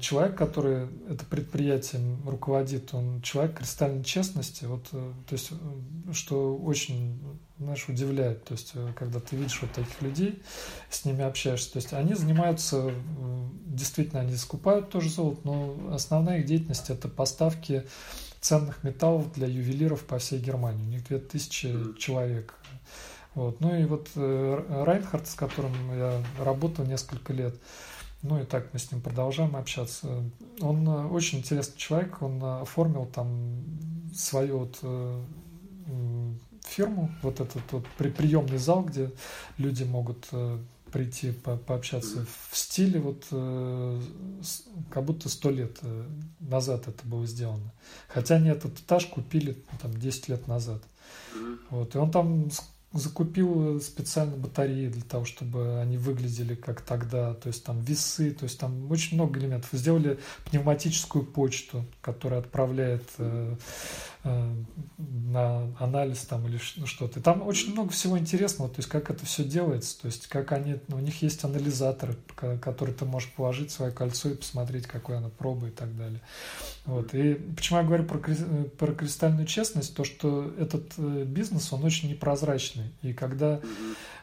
человек, который это предприятие руководит, он человек кристальной честности, вот, э, то есть, э, что очень, знаешь, удивляет, то есть, э, когда ты видишь вот таких людей, с ними общаешься, то есть, они занимаются, действительно, они скупают тоже золото, но основная их деятельность это поставки ценных металлов для ювелиров по всей Германии. У них 2000 человек. Вот. Ну и вот Райнхард, с которым я работал несколько лет, ну и так мы с ним продолжаем общаться. Он э, очень интересный человек, он э, оформил там свою вот э, фирму, вот этот вот приемный зал, где люди могут прийти по пообщаться в стиле вот как будто сто лет назад это было сделано. Хотя они этот этаж купили там 10 лет назад. Вот. И он там закупил специально батареи для того, чтобы они выглядели как тогда, то есть там весы, то есть там очень много элементов. Сделали пневматическую почту, которая отправляет э, на анализ там или что-то. И там очень много всего интересного, то есть как это все делается, то есть как они, ну, у них есть анализаторы, который ты можешь положить свое кольцо и посмотреть, какое оно проба и так далее. Вот. И почему я говорю про, про кристальную честность, то что этот э, бизнес, он очень непрозрачный. И когда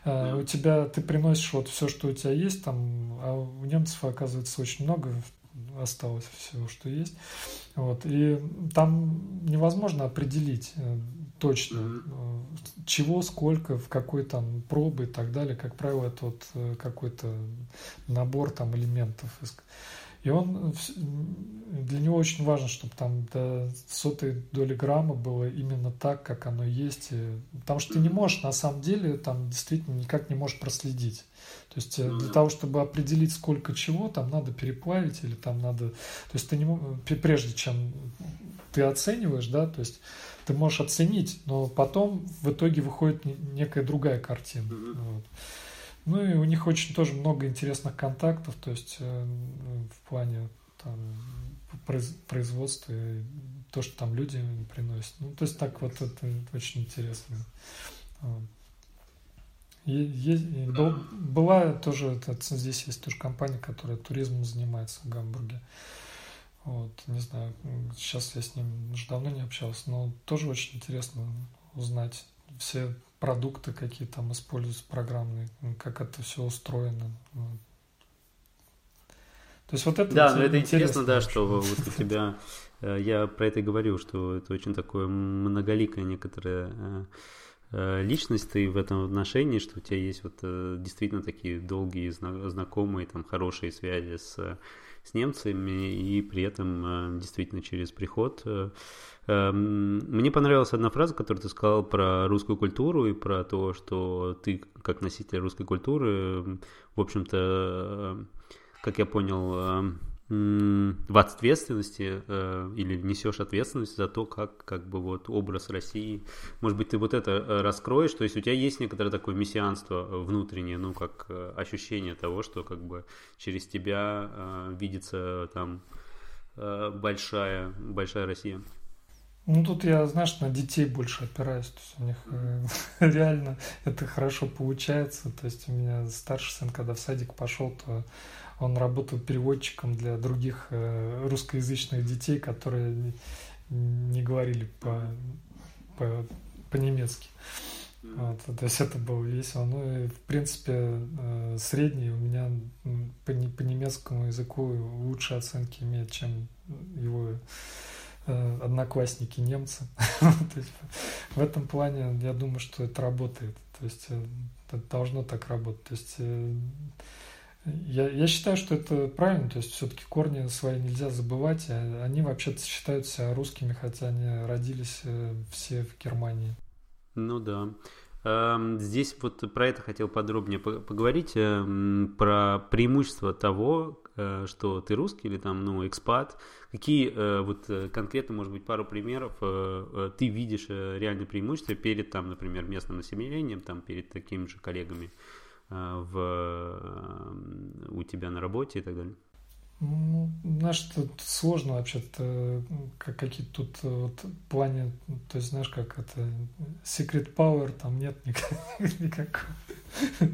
э, у тебя, ты приносишь вот все, что у тебя есть, там, а у немцев, оказывается, очень много осталось всего, что есть. Вот. И там невозможно определить э, точно, э, чего, сколько, в какой там пробы и так далее. Как правило, это вот э, какой-то набор там элементов. И он, для него очень важно, чтобы там до сотой доли грамма было именно так, как оно есть. Потому что ты не можешь, на самом деле, там действительно никак не можешь проследить. То есть ну для того, чтобы определить, сколько чего, там надо переплавить или там надо... То есть ты не прежде чем ты оцениваешь, да, то есть ты можешь оценить, но потом в итоге выходит некая другая картина. Вот. Ну и у них очень тоже много интересных контактов, то есть э, в плане там, производства и то, что там люди приносят. Ну, то есть так вот это очень интересно. Есть, и был, была тоже, это, здесь есть тоже компания, которая туризмом занимается в Гамбурге. Вот, не знаю, сейчас я с ним уже давно не общался, но тоже очень интересно узнать все продукты, какие там используются программные, как это все устроено. То есть вот это Да, но это интересно, да, что вот у тебя, э, я про это и говорю, что это очень такое многоликое некоторое э, э, личность ты в этом отношении, что у тебя есть вот действительно такие долгие знакомые, там хорошие связи с, с немцами, и при этом действительно через приход. Эм, мне понравилась одна фраза, которую ты сказал про русскую культуру и про то, что ты, как носитель русской культуры, в общем-то, как я понял, в ответственности э, или несешь ответственность за то, как, как бы вот образ России. Может быть, ты вот это э, раскроешь, то есть у тебя есть некоторое такое мессианство внутреннее, ну, как э, ощущение того, что как бы через тебя видится там большая, большая Россия. Ну, тут я, знаешь, на детей больше опираюсь. То есть у них э, реально это хорошо получается. То есть у меня старший сын, когда в садик пошел, то он работал переводчиком для других э, русскоязычных детей, которые не говорили по, по, по-немецки. Вот, то есть это было весело. Ну и, в принципе, э, средний у меня по, по немецкому языку лучшие оценки имеет, чем его Э, одноклассники немцы. Есть в этом плане я думаю, что это работает. То есть это должно так работать. То есть я, я считаю, что это правильно, то есть все-таки корни свои нельзя забывать, а они вообще-то считаются русскими, хотя они родились все в Германии. Ну да. Эм, здесь вот про это хотел подробнее поговорить, эм, про преимущество того, Э, что ты русский или там, ну, экспат. Какие э, вот э, конкретно, может быть, пару примеров ты видишь реальные преимущества перед там, например, местным населением, там, перед такими же коллегами в, у тебя на работе и так далее? Ну, знаешь, тут сложно вообще-то, как какие тут вот плане, то есть, знаешь, как это, secret power там нет никакого.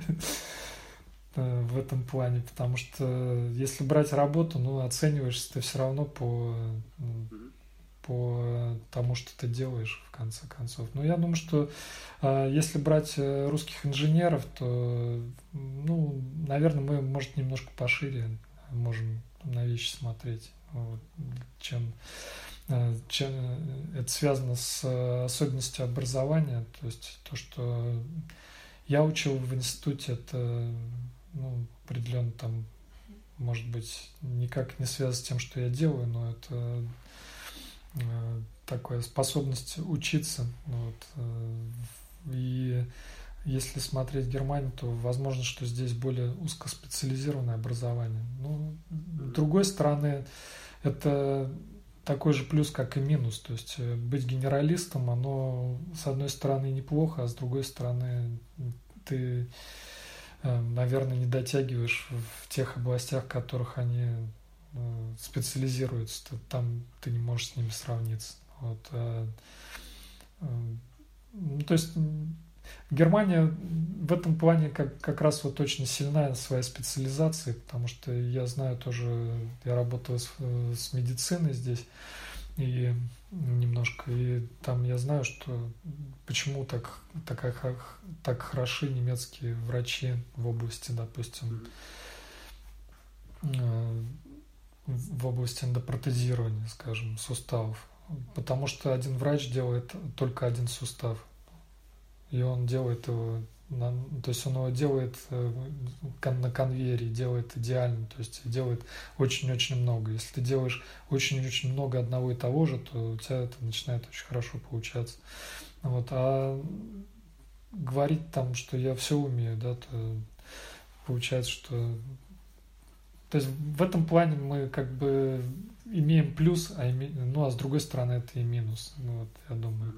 э, в этом плане, потому что если брать работу, ну, оцениваешься ты все равно по, по тому, что ты делаешь, в конце концов. Но я думаю, что э, если брать русских инженеров, то, ну, наверное, мы, может, немножко пошире можем на вещи смотреть, чем Э, чем это связано с э, особенностью образования, то есть то, что я учил в институте, это ну, определенно там, может быть, никак не связано с тем, что я делаю, но это э, такая способность учиться. Вот. И если смотреть Германию, то возможно, что здесь более узкоспециализированное образование. Ну, с другой стороны, это такой же плюс, как и минус. То есть э, быть генералистом, оно с одной стороны неплохо, а с другой стороны ты, э, наверное, не дотягиваешь в тех областях, в которых они э, специализируются. Там ты не можешь с ними сравниться. Вот. А, ну, то есть Германия в этом плане как, как раз вот очень сильная своей специализацией, потому что я знаю тоже, я работаю с, с медициной здесь, и немножко, и там я знаю, что почему так, так, так хороши немецкие врачи в области, допустим, э, в области эндопротезирования, скажем, суставов. Потому что один врач делает только один сустав и он делает его, на, то есть он его делает э, на конвейере, делает идеально, то есть делает очень-очень много. Если ты делаешь очень-очень много одного и того же, то у тебя это начинает очень хорошо получаться. Вот, а говорить там, что я все умею, да, то получается, что то есть в этом плане мы как бы имеем плюс, а име... ну а с другой стороны это и минус. Ну, вот, я думаю.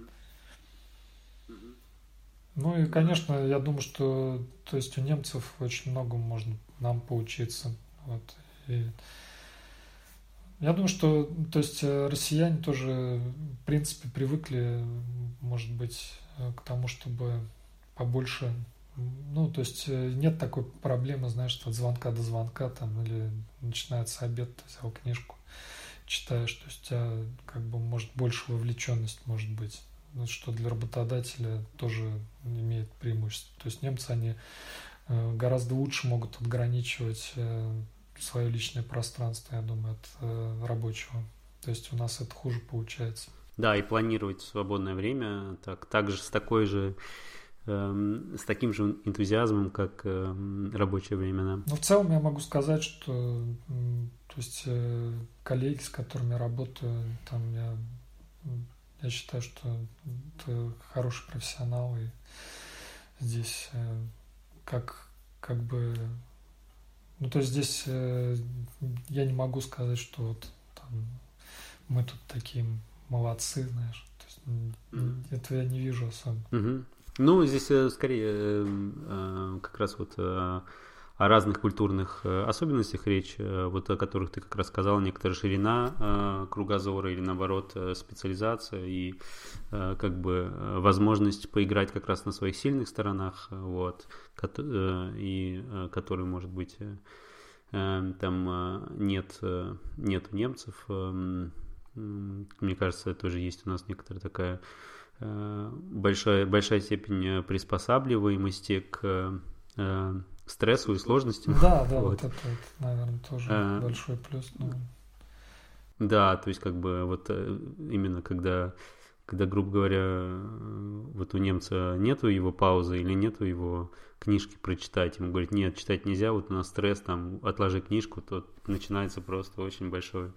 Ну и, конечно, я думаю, что то есть у немцев очень много можно нам поучиться. Вот. И я думаю, что то есть э, россияне тоже, в принципе, привыкли, может быть, э, к тому, чтобы побольше ну, то есть э, нет такой проблемы, знаешь, от звонка до звонка там, или начинается обед, ты взял книжку, читаешь, то есть у тебя как бы может больше вовлеченность может быть. Ну, что для работодателя тоже имеет преимущество. То есть немцы, они э, гораздо лучше могут отграничивать э, свое личное пространство, я думаю, от рабочего. То есть у нас это хуже получается. Да, и планировать свободное время так, также с такой же с таким же энтузиазмом, как эм, рабочее время. Да. Ну, в целом я могу сказать, что то есть коллеги, с которыми работаю, там я я считаю, что ты хороший профессионал, и здесь э, как, как бы... Ну, то есть здесь э, я не могу сказать, что вот там, мы тут такие молодцы, знаешь. То есть, mm-hmm. Этого я не вижу особо. Mm-hmm. Ну, здесь э, скорее как раз вот о разных культурных э, особенностях речь, э, вот о которых ты как раз сказал, некоторая ширина э, кругозора или наоборот специализация и как бы возможность поиграть как раз на своих сильных сторонах, вот, и который может быть там нет, нет немцев. Мне кажется, тоже есть у нас некоторая такая большая, большая степень приспосабливаемости к стрессу и сложностям. Да, да, вот, вот это, вот, наверное, тоже а, большой плюс. Но... Да, то есть как бы вот э, именно когда, когда, грубо говоря, вот у немца нету его паузы или нету его книжки прочитать, ему говорят, нет, читать нельзя, вот у нас стресс, там, отложи книжку, то начинается просто очень большой.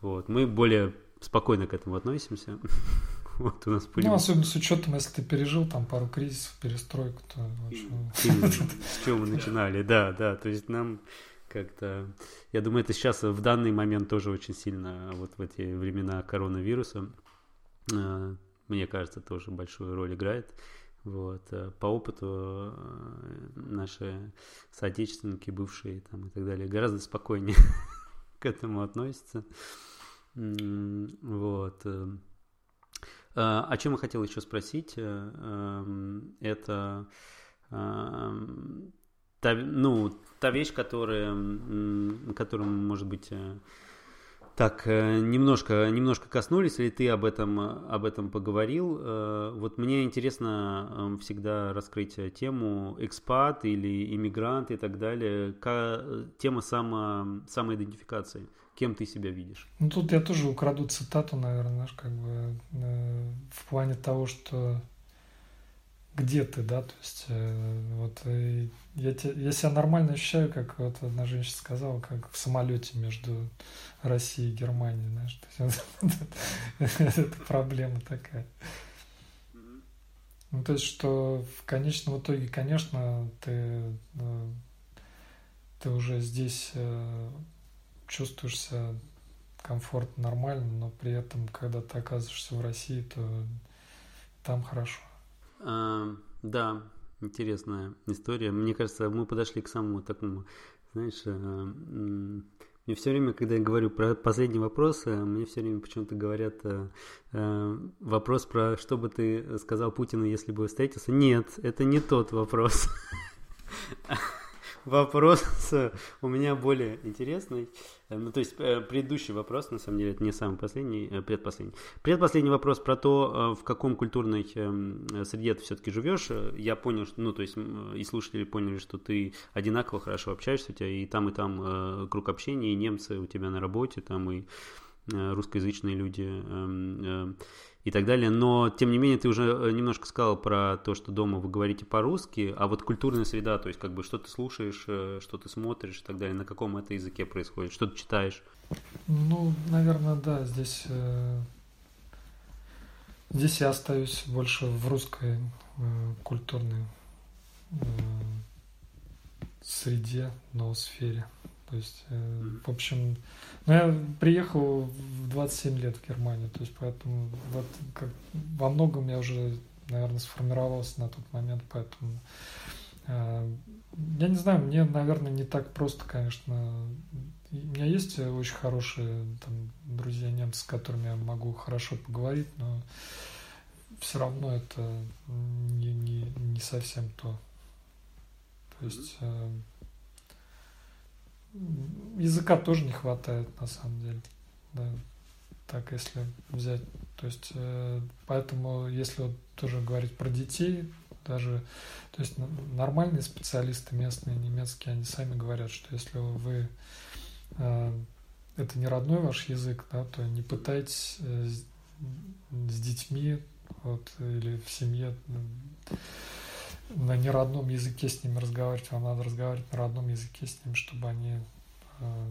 Вот. Мы более спокойно к этому относимся. Вот у нас Ну, особенно с учетом, если ты пережил там пару кризисов, перестройку, то вообще... С чего мы начинали, да, да. То есть нам как-то... Я думаю, это сейчас в данный момент тоже очень сильно, вот в эти времена коронавируса, э, мне кажется, тоже большую роль играет. Вот. Э, по опыту э, наши соотечественники, бывшие там и так далее, гораздо спокойнее к этому относятся. Вот. Э, о чем я хотел еще спросить, э, эм, это эм, та, ну, та вещь, которая, которую, может быть, э, так, немножко, немножко коснулись, или ты об этом, об этом поговорил. Вот мне интересно эм, всегда раскрыть тему экспат или иммигрант и так далее. Тема само, самоидентификации. Кем ты себя видишь? Ну, тут я тоже украду цитату, наверное, знаешь, как бы в плане того, что где ты, да, то есть э, вот э, я, те, я себя нормально ощущаю, как вот одна женщина сказала, как в самолете между Россией и Германией, знаешь, это проблема такая. Ну, то есть, что в конечном итоге, конечно, ты, э, ты уже здесь чувствуешься комфортно, нормально, но при этом, когда ты оказываешься в России, то там хорошо. А, да, интересная история. Мне кажется, мы подошли к самому такому, знаешь, э, мне все время, когда я говорю про последний вопрос, э, мне все время почему-то говорят э, вопрос про что бы ты сказал Путину, если бы встретился. Нет, это не тот вопрос. Вопрос у меня более интересный. Э, ну, то есть э, предыдущий вопрос, на самом деле, это не самый последний, э, предпоследний. Предпоследний вопрос про то, в каком культурной эм, среде ты все-таки живешь. Я понял, что, ну, то есть и слушатели поняли, что ты одинаково хорошо общаешься, у тебя и там, и там круг общения, и немцы у тебя на работе, там и русскоязычные люди эм, и так далее. Но, тем не менее, ты уже э, немножко сказал про то, что дома вы говорите по-русски, а вот культурная среда, то есть как бы что ты слушаешь, э, что ты смотришь и так далее, на каком это языке происходит, что ты читаешь? Ну, наверное, да, здесь, э, здесь я остаюсь больше в русской культурной среде, ноосфере. То есть, в общем, ну, я приехал в 27 лет в Германию, то есть поэтому вот как, во многом я уже, наверное, сформировался на тот момент, поэтому э, я не знаю, мне, наверное, не так просто, конечно. У меня есть очень хорошие там, друзья немцы, с которыми я могу хорошо поговорить, но все равно это не, не, не совсем то. То есть э, языка тоже не хватает на самом деле. Да. Так, если взять. То есть, э, поэтому, если вот тоже говорить про детей, даже, то есть нормальные специалисты местные, немецкие, они сами говорят, что если вы э, это не родной ваш язык, да, то не пытайтесь э, с детьми вот, или в семье на неродном языке с ними разговаривать, вам надо разговаривать на родном языке с ними, чтобы они э,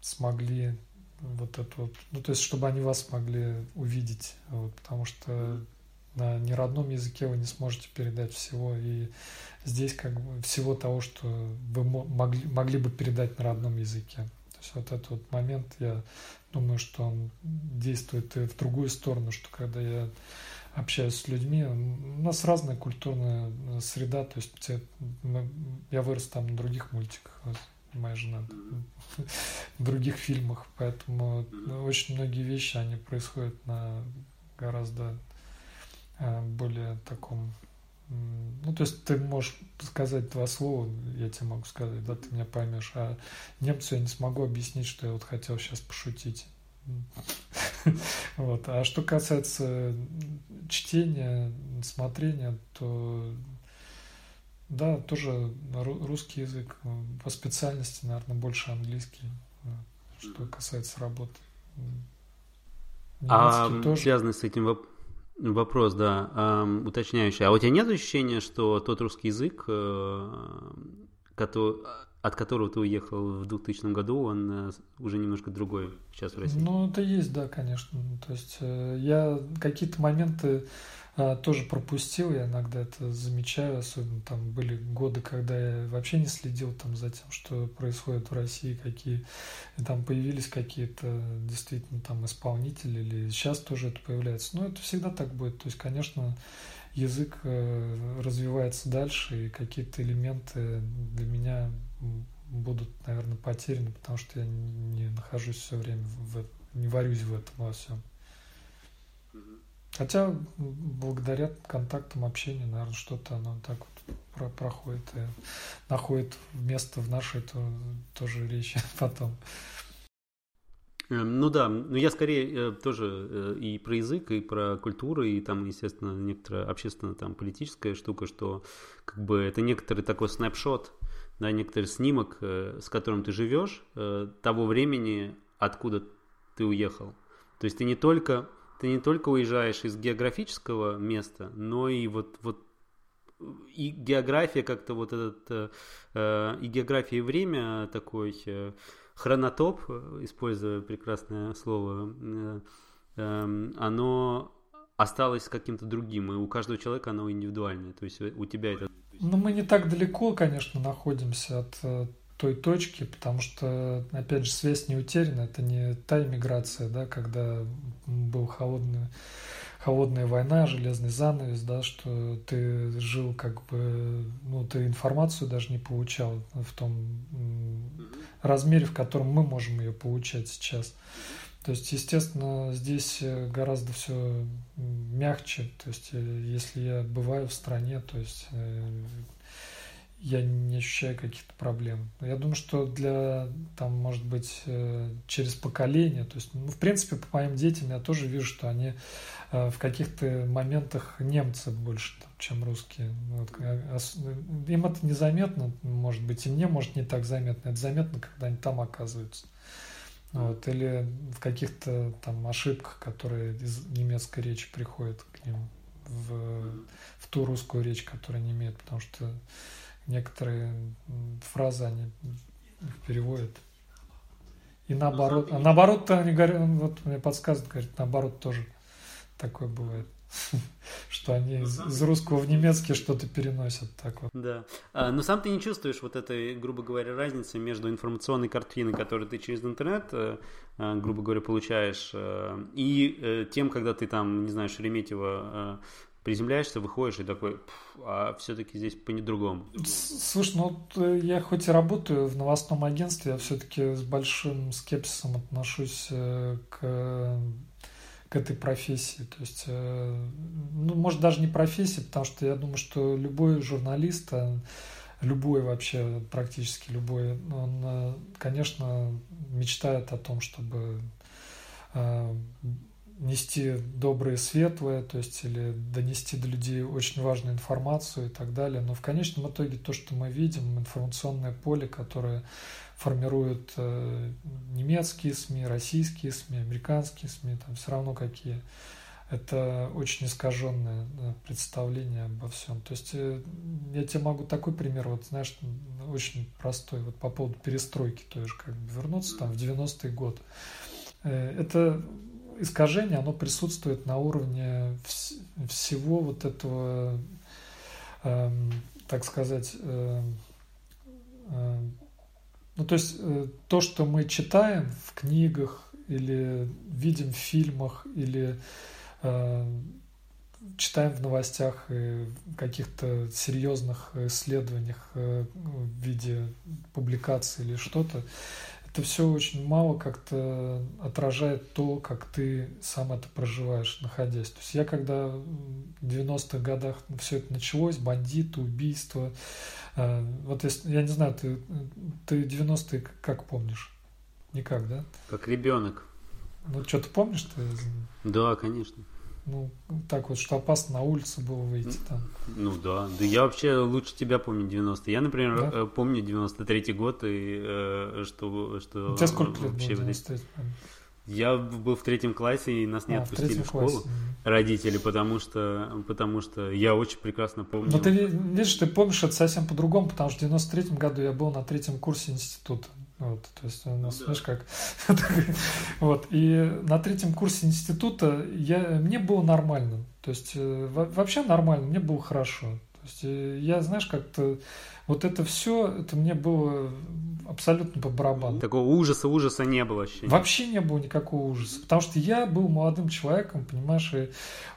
смогли вот это вот, ну то есть чтобы они вас смогли увидеть, вот, потому что на неродном языке вы не сможете передать всего, и здесь как бы всего того, что вы могли, могли бы передать на родном языке. То есть вот этот вот момент, я думаю, что он действует и в другую сторону, что когда я общаюсь с людьми. У нас разная культурная э, среда, то есть я вырос там на других мультиках, моя жена, в других фильмах, поэтому очень многие вещи, они происходят на гораздо э, более таком ну, то есть ты можешь сказать два слова, я тебе могу сказать, да, ты меня поймешь, а немцу я не смогу объяснить, что я вот хотел сейчас пошутить. Вот. А что касается чтения, смотрения, то да, тоже русский язык. По специальности, наверное, больше английский, что касается работы. А тоже. связанный с этим вопрос, да, эм, уточняющий. А у тебя нет ощущения, что тот русский язык, э, который от которого ты уехал в 2000 году, он э, уже немножко другой сейчас в России. Ну, это есть, да, конечно. То есть э, я какие-то моменты э, тоже пропустил, я иногда это замечаю, особенно там были годы, когда я вообще не следил там за тем, что происходит в России, какие там появились какие-то действительно там исполнители, или сейчас тоже это появляется. Но это всегда так будет. То есть, конечно, язык развивается дальше, и какие-то элементы для меня будут, наверное, потеряны, потому что я не нахожусь все время в не варюсь в этом во всем. Хотя благодаря контактам общения, наверное, что-то оно так вот про проходит и находит место в нашей то, тоже речи потом. Эм, ну да, но я скорее э, тоже э, и про язык, и про культуру, и там, естественно, некоторая общественная там политическая штука, что как бы это некоторый такой снапшот, да, некоторый снимок, э, с которым ты живешь, того времени, откуда ты уехал. То есть ты не только, ты не только уезжаешь из географического места, но и вот, вот и география как-то вот этот, и география и время такой хронотоп, используя прекрасное слово, э, эм, оно осталось каким-то другим, и у каждого человека оно индивидуальное. То есть у тебя это... Ну, мы не так далеко, конечно, находимся от э, той точки, потому что, опять же, связь не утеряна, это не та иммиграция, да, когда был холодный холодная война, железный занавес, да, что ты жил как бы, ну, ты информацию даже не получал в том размере, в котором мы можем ее получать сейчас. То есть, естественно, здесь гораздо все мягче. То есть, э, если я бываю в стране, то есть э, я не ощущаю каких-то проблем. Я думаю, что для, там, может быть, э, через поколение, то есть, ну, в принципе, по моим детям я тоже вижу, что они э, в каких-то моментах немцы больше, там, чем русские. Вот, э, им это незаметно, может быть, и мне, может, не так заметно. Это заметно, когда они там оказываются. Вот, или в каких-то там ошибках, которые из немецкой речи приходят к ним в, в ту русскую речь, которую они имеют, потому что некоторые фразы они переводят. И наоборот, а наоборот-то они говорят, вот мне подсказывают, говорят, наоборот тоже такое бывает. Что они из, из русского в немецкий что-то переносят так вот. Да. А, но сам ты не чувствуешь вот этой, грубо говоря, разницы между информационной картиной, которую ты через интернет, э, э, грубо говоря, получаешь, э, и тем, когда ты там, не знаю, Шереметьево приземляешься, выходишь и такой, а все-таки здесь по-другому. Слушай, ну вот я хоть и работаю в новостном агентстве, я все-таки с большим скепсисом отношусь к к этой профессии. То есть, э, ну, может, даже не профессии, потому что я думаю, что любой журналист, любой вообще, практически любой, он, конечно, мечтает о том, чтобы нести доброе и светлое, то есть или донести до людей очень важную информацию и так далее. Но в конечном итоге то, что мы видим, информационное поле, которое формируют э, немецкие СМИ, российские СМИ, американские СМИ, там все равно какие. Это очень искаженное представление обо всем. То есть э, я тебе могу такой пример, вот знаешь, очень простой, вот по поводу перестройки той же, как бы вернуться там в 90-й год. Э, это искажение, оно присутствует на уровне вс всего вот этого, э, так сказать, э, э, ну то есть э, то, что мы читаем в книгах или видим в фильмах или э, читаем в новостях и каких-то серьезных исследованиях э, в виде публикаций или что-то, это все очень мало как-то отражает то, как ты сам это проживаешь, находясь. То есть я когда в 90-х годах все это началось, бандиты, убийства, э, вот если, я не знаю, ты, ты 90-е как помнишь? Никак, да? Как ребенок. Ну, что, ты помнишь? Ты... Да, конечно. Ну, так вот, что опасно на улицу было выйти там. Ну да, да я вообще лучше тебя помню 90-е. Я, например, да? Э, помню 93-й год и э, что... что У тебя сколько лет вообще было 93 я был в третьем классе, и нас не а, отпустили в, в школу классе. родители, потому что, потому что я очень прекрасно помню. Но ты видишь, ты помнишь это совсем по-другому, потому что в 93-м году я был на третьем курсе института. Вот, то есть у нас, ну, знаешь, как... вот, и на третьем курсе института я, мне было нормально. То есть э, вообще нормально, мне было хорошо. То есть э, я, знаешь, как-то вот это все, это мне было абсолютно по барабану. Такого ужаса, ужаса не было вообще. Вообще не было никакого ужаса. Потому что я был молодым человеком, понимаешь, и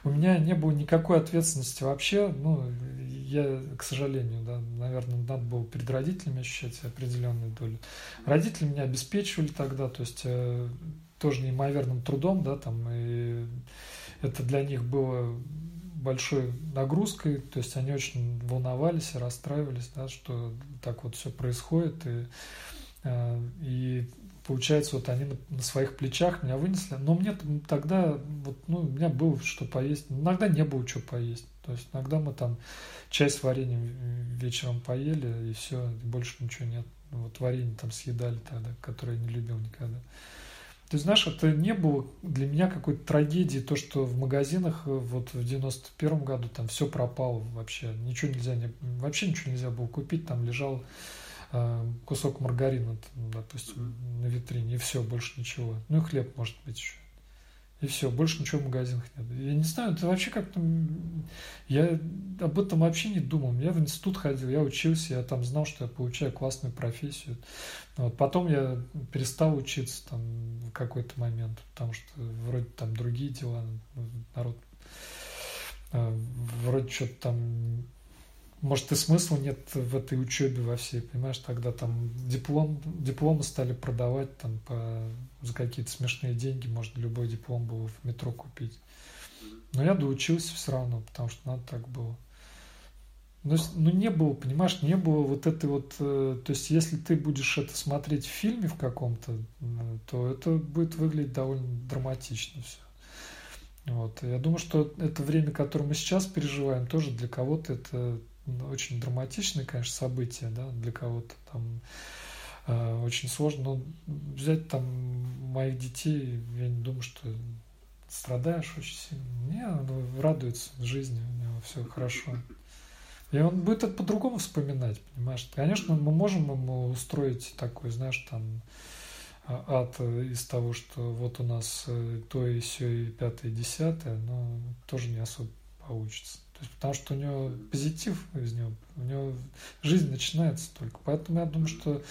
у меня не было никакой ответственности вообще. Ну, я, к сожалению, да, наверное, надо было перед родителями ощущать определенную долю. Родители меня обеспечивали тогда, то есть э, тоже неимоверным трудом, да, там, и это для них было большой нагрузкой, то есть они очень волновались и расстраивались, да, что так вот все происходит, и, э, и получается, вот они на, своих плечах меня вынесли, но мне тогда, вот, ну, у меня было что поесть, иногда не было что поесть, то есть иногда мы там чай с вареньем вечером поели, и все, больше ничего нет. Вот варенье там съедали тогда, которое я не любил никогда. Ты знаешь, это не было для меня какой-то трагедии, то, что в магазинах э, вот в 91 году там все пропало вообще, ничего нельзя, не, вообще ничего нельзя было купить, там лежал э, кусок маргарина, там, допустим, на витрине, и все, больше ничего. Ну и хлеб, может быть, еще. И все, больше ничего в магазинах нет. Я не знаю, это вообще как-то... Я об этом вообще не думал. Я в институт ходил, я учился, я там знал, что я получаю классную профессию. Вот. Потом я перестал учиться там в какой-то момент, потому что вроде там другие дела, народ э, вроде что-то там может, и смысла нет в этой учебе во всей, понимаешь, тогда там диплом, дипломы стали продавать там по, за какие-то смешные деньги, можно любой диплом было в метро купить. Но я доучился все равно, потому что надо так было. Но, ну, не было, понимаешь, не было вот этой вот... Э, то есть, если ты будешь это смотреть в фильме в каком-то, то это будет выглядеть довольно драматично все. Вот. Я думаю, что это время, которое мы сейчас переживаем, тоже для кого-то это очень драматичное, конечно, событие, да, для кого-то там э, очень сложно, но взять там моих детей, я не думаю, что страдаешь очень сильно. Не, он радуется жизни, у него все хорошо. И он будет это по-другому вспоминать, понимаешь? Конечно, мы можем ему устроить такой, знаешь, там а, ад из того, что вот у нас э, то и все, и пятое, и десятое, но тоже не особо получится. То есть, потому что у него позитив из него, у него жизнь начинается только. Поэтому я думаю, что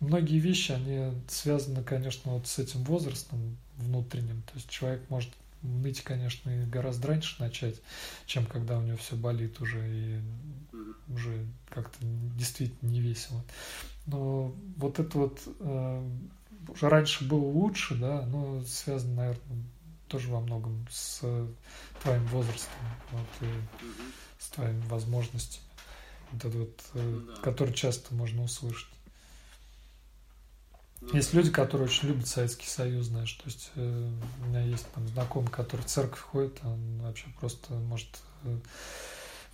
многие вещи, они связаны, конечно, вот с этим возрастом внутренним. То есть человек может ныть, конечно, и гораздо раньше начать, чем когда у него все болит уже и уже как-то действительно не весело. Но вот это вот э, уже раньше было лучше, да, но связано, наверное, тоже во многом с твоим возрастом вот, и угу. с твоими возможностями. Вот это вот, э, ну, да. который часто можно услышать. Ну, есть люди, которые очень любят Советский Союз, знаешь, то есть э, у меня есть там знакомый, который в церковь ходит, он вообще просто может э,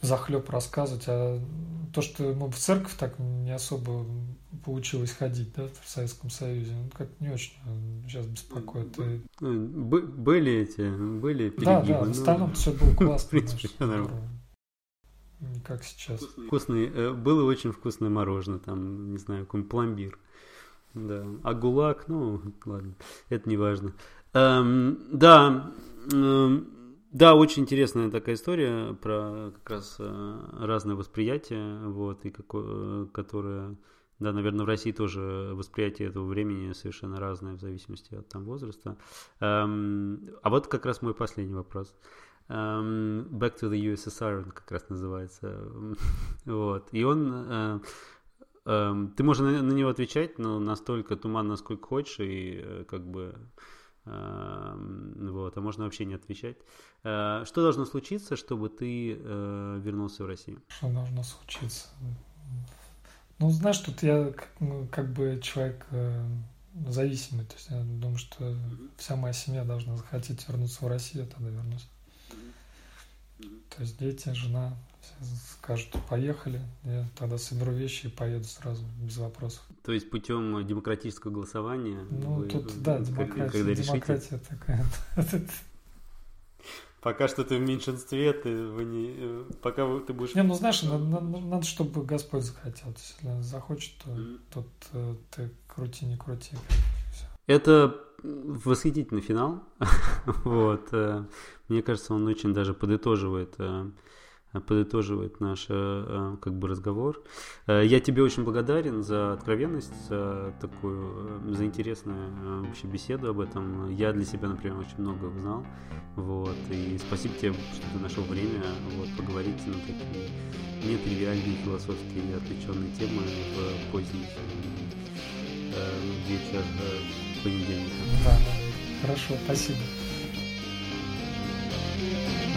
захлеб рассказывать, а то, что мы в церковь так не особо получилось ходить, да, в Советском Союзе, ну, как не очень сейчас беспокоит. И... Ну, были эти, были перегибы. Да, да, в остальном все было классно. В принципе, Не как сейчас. Вкусный, э, было очень вкусное мороженое, там, не знаю, какой-нибудь пломбир. Да. А гулаг, ну, ладно, это не важно. Эм, да, эм, да, очень интересная такая история про как раз э, разное восприятие, вот, и какое, которое, да, наверное, в России тоже восприятие этого времени совершенно разное в зависимости от там возраста. Эм, а вот как раз мой последний вопрос. Эм, Back to the USSR он как раз называется. вот. И он... Э, э, ты можешь на, него отвечать, но настолько туман, насколько хочешь, и э, как бы Эм, вот, а можно вообще не отвечать. Э, что должно случиться, чтобы ты э, вернулся в Россию? Что должно случиться? Ну, знаешь, тут я как, ну, как бы человек э, зависимый. То есть я думаю, что вся моя семья должна захотеть вернуться в Россию, я тогда вернусь. То есть дети, жена, скажут, поехали, я тогда соберу вещи и поеду сразу, без вопросов. То есть путем демократического голосования? Ну, вы, тут, да, демократия, когда демократия такая. Пока что ты в меньшинстве, ты вы не, э, пока ты будешь... Не, ну знаешь, надо, надо, чтобы Господь захотел. Если захочет, то mm-hmm. тут э, ты крути, не крути. Все. Это восхитительный финал. вот. Э, мне кажется, он очень даже подытоживает подытоживает наш э, как бы разговор. Э, я тебе очень благодарен за откровенность, за такую, э, за интересную вообще беседу об этом. Я для себя, например, очень много узнал. Вот, и спасибо тебе, что ты нашел время вот, поговорить на такие нетривиальные философские и отвлеченные темы в поздний э, вечер э, понедельника. Да, хорошо, спасибо. Thank you.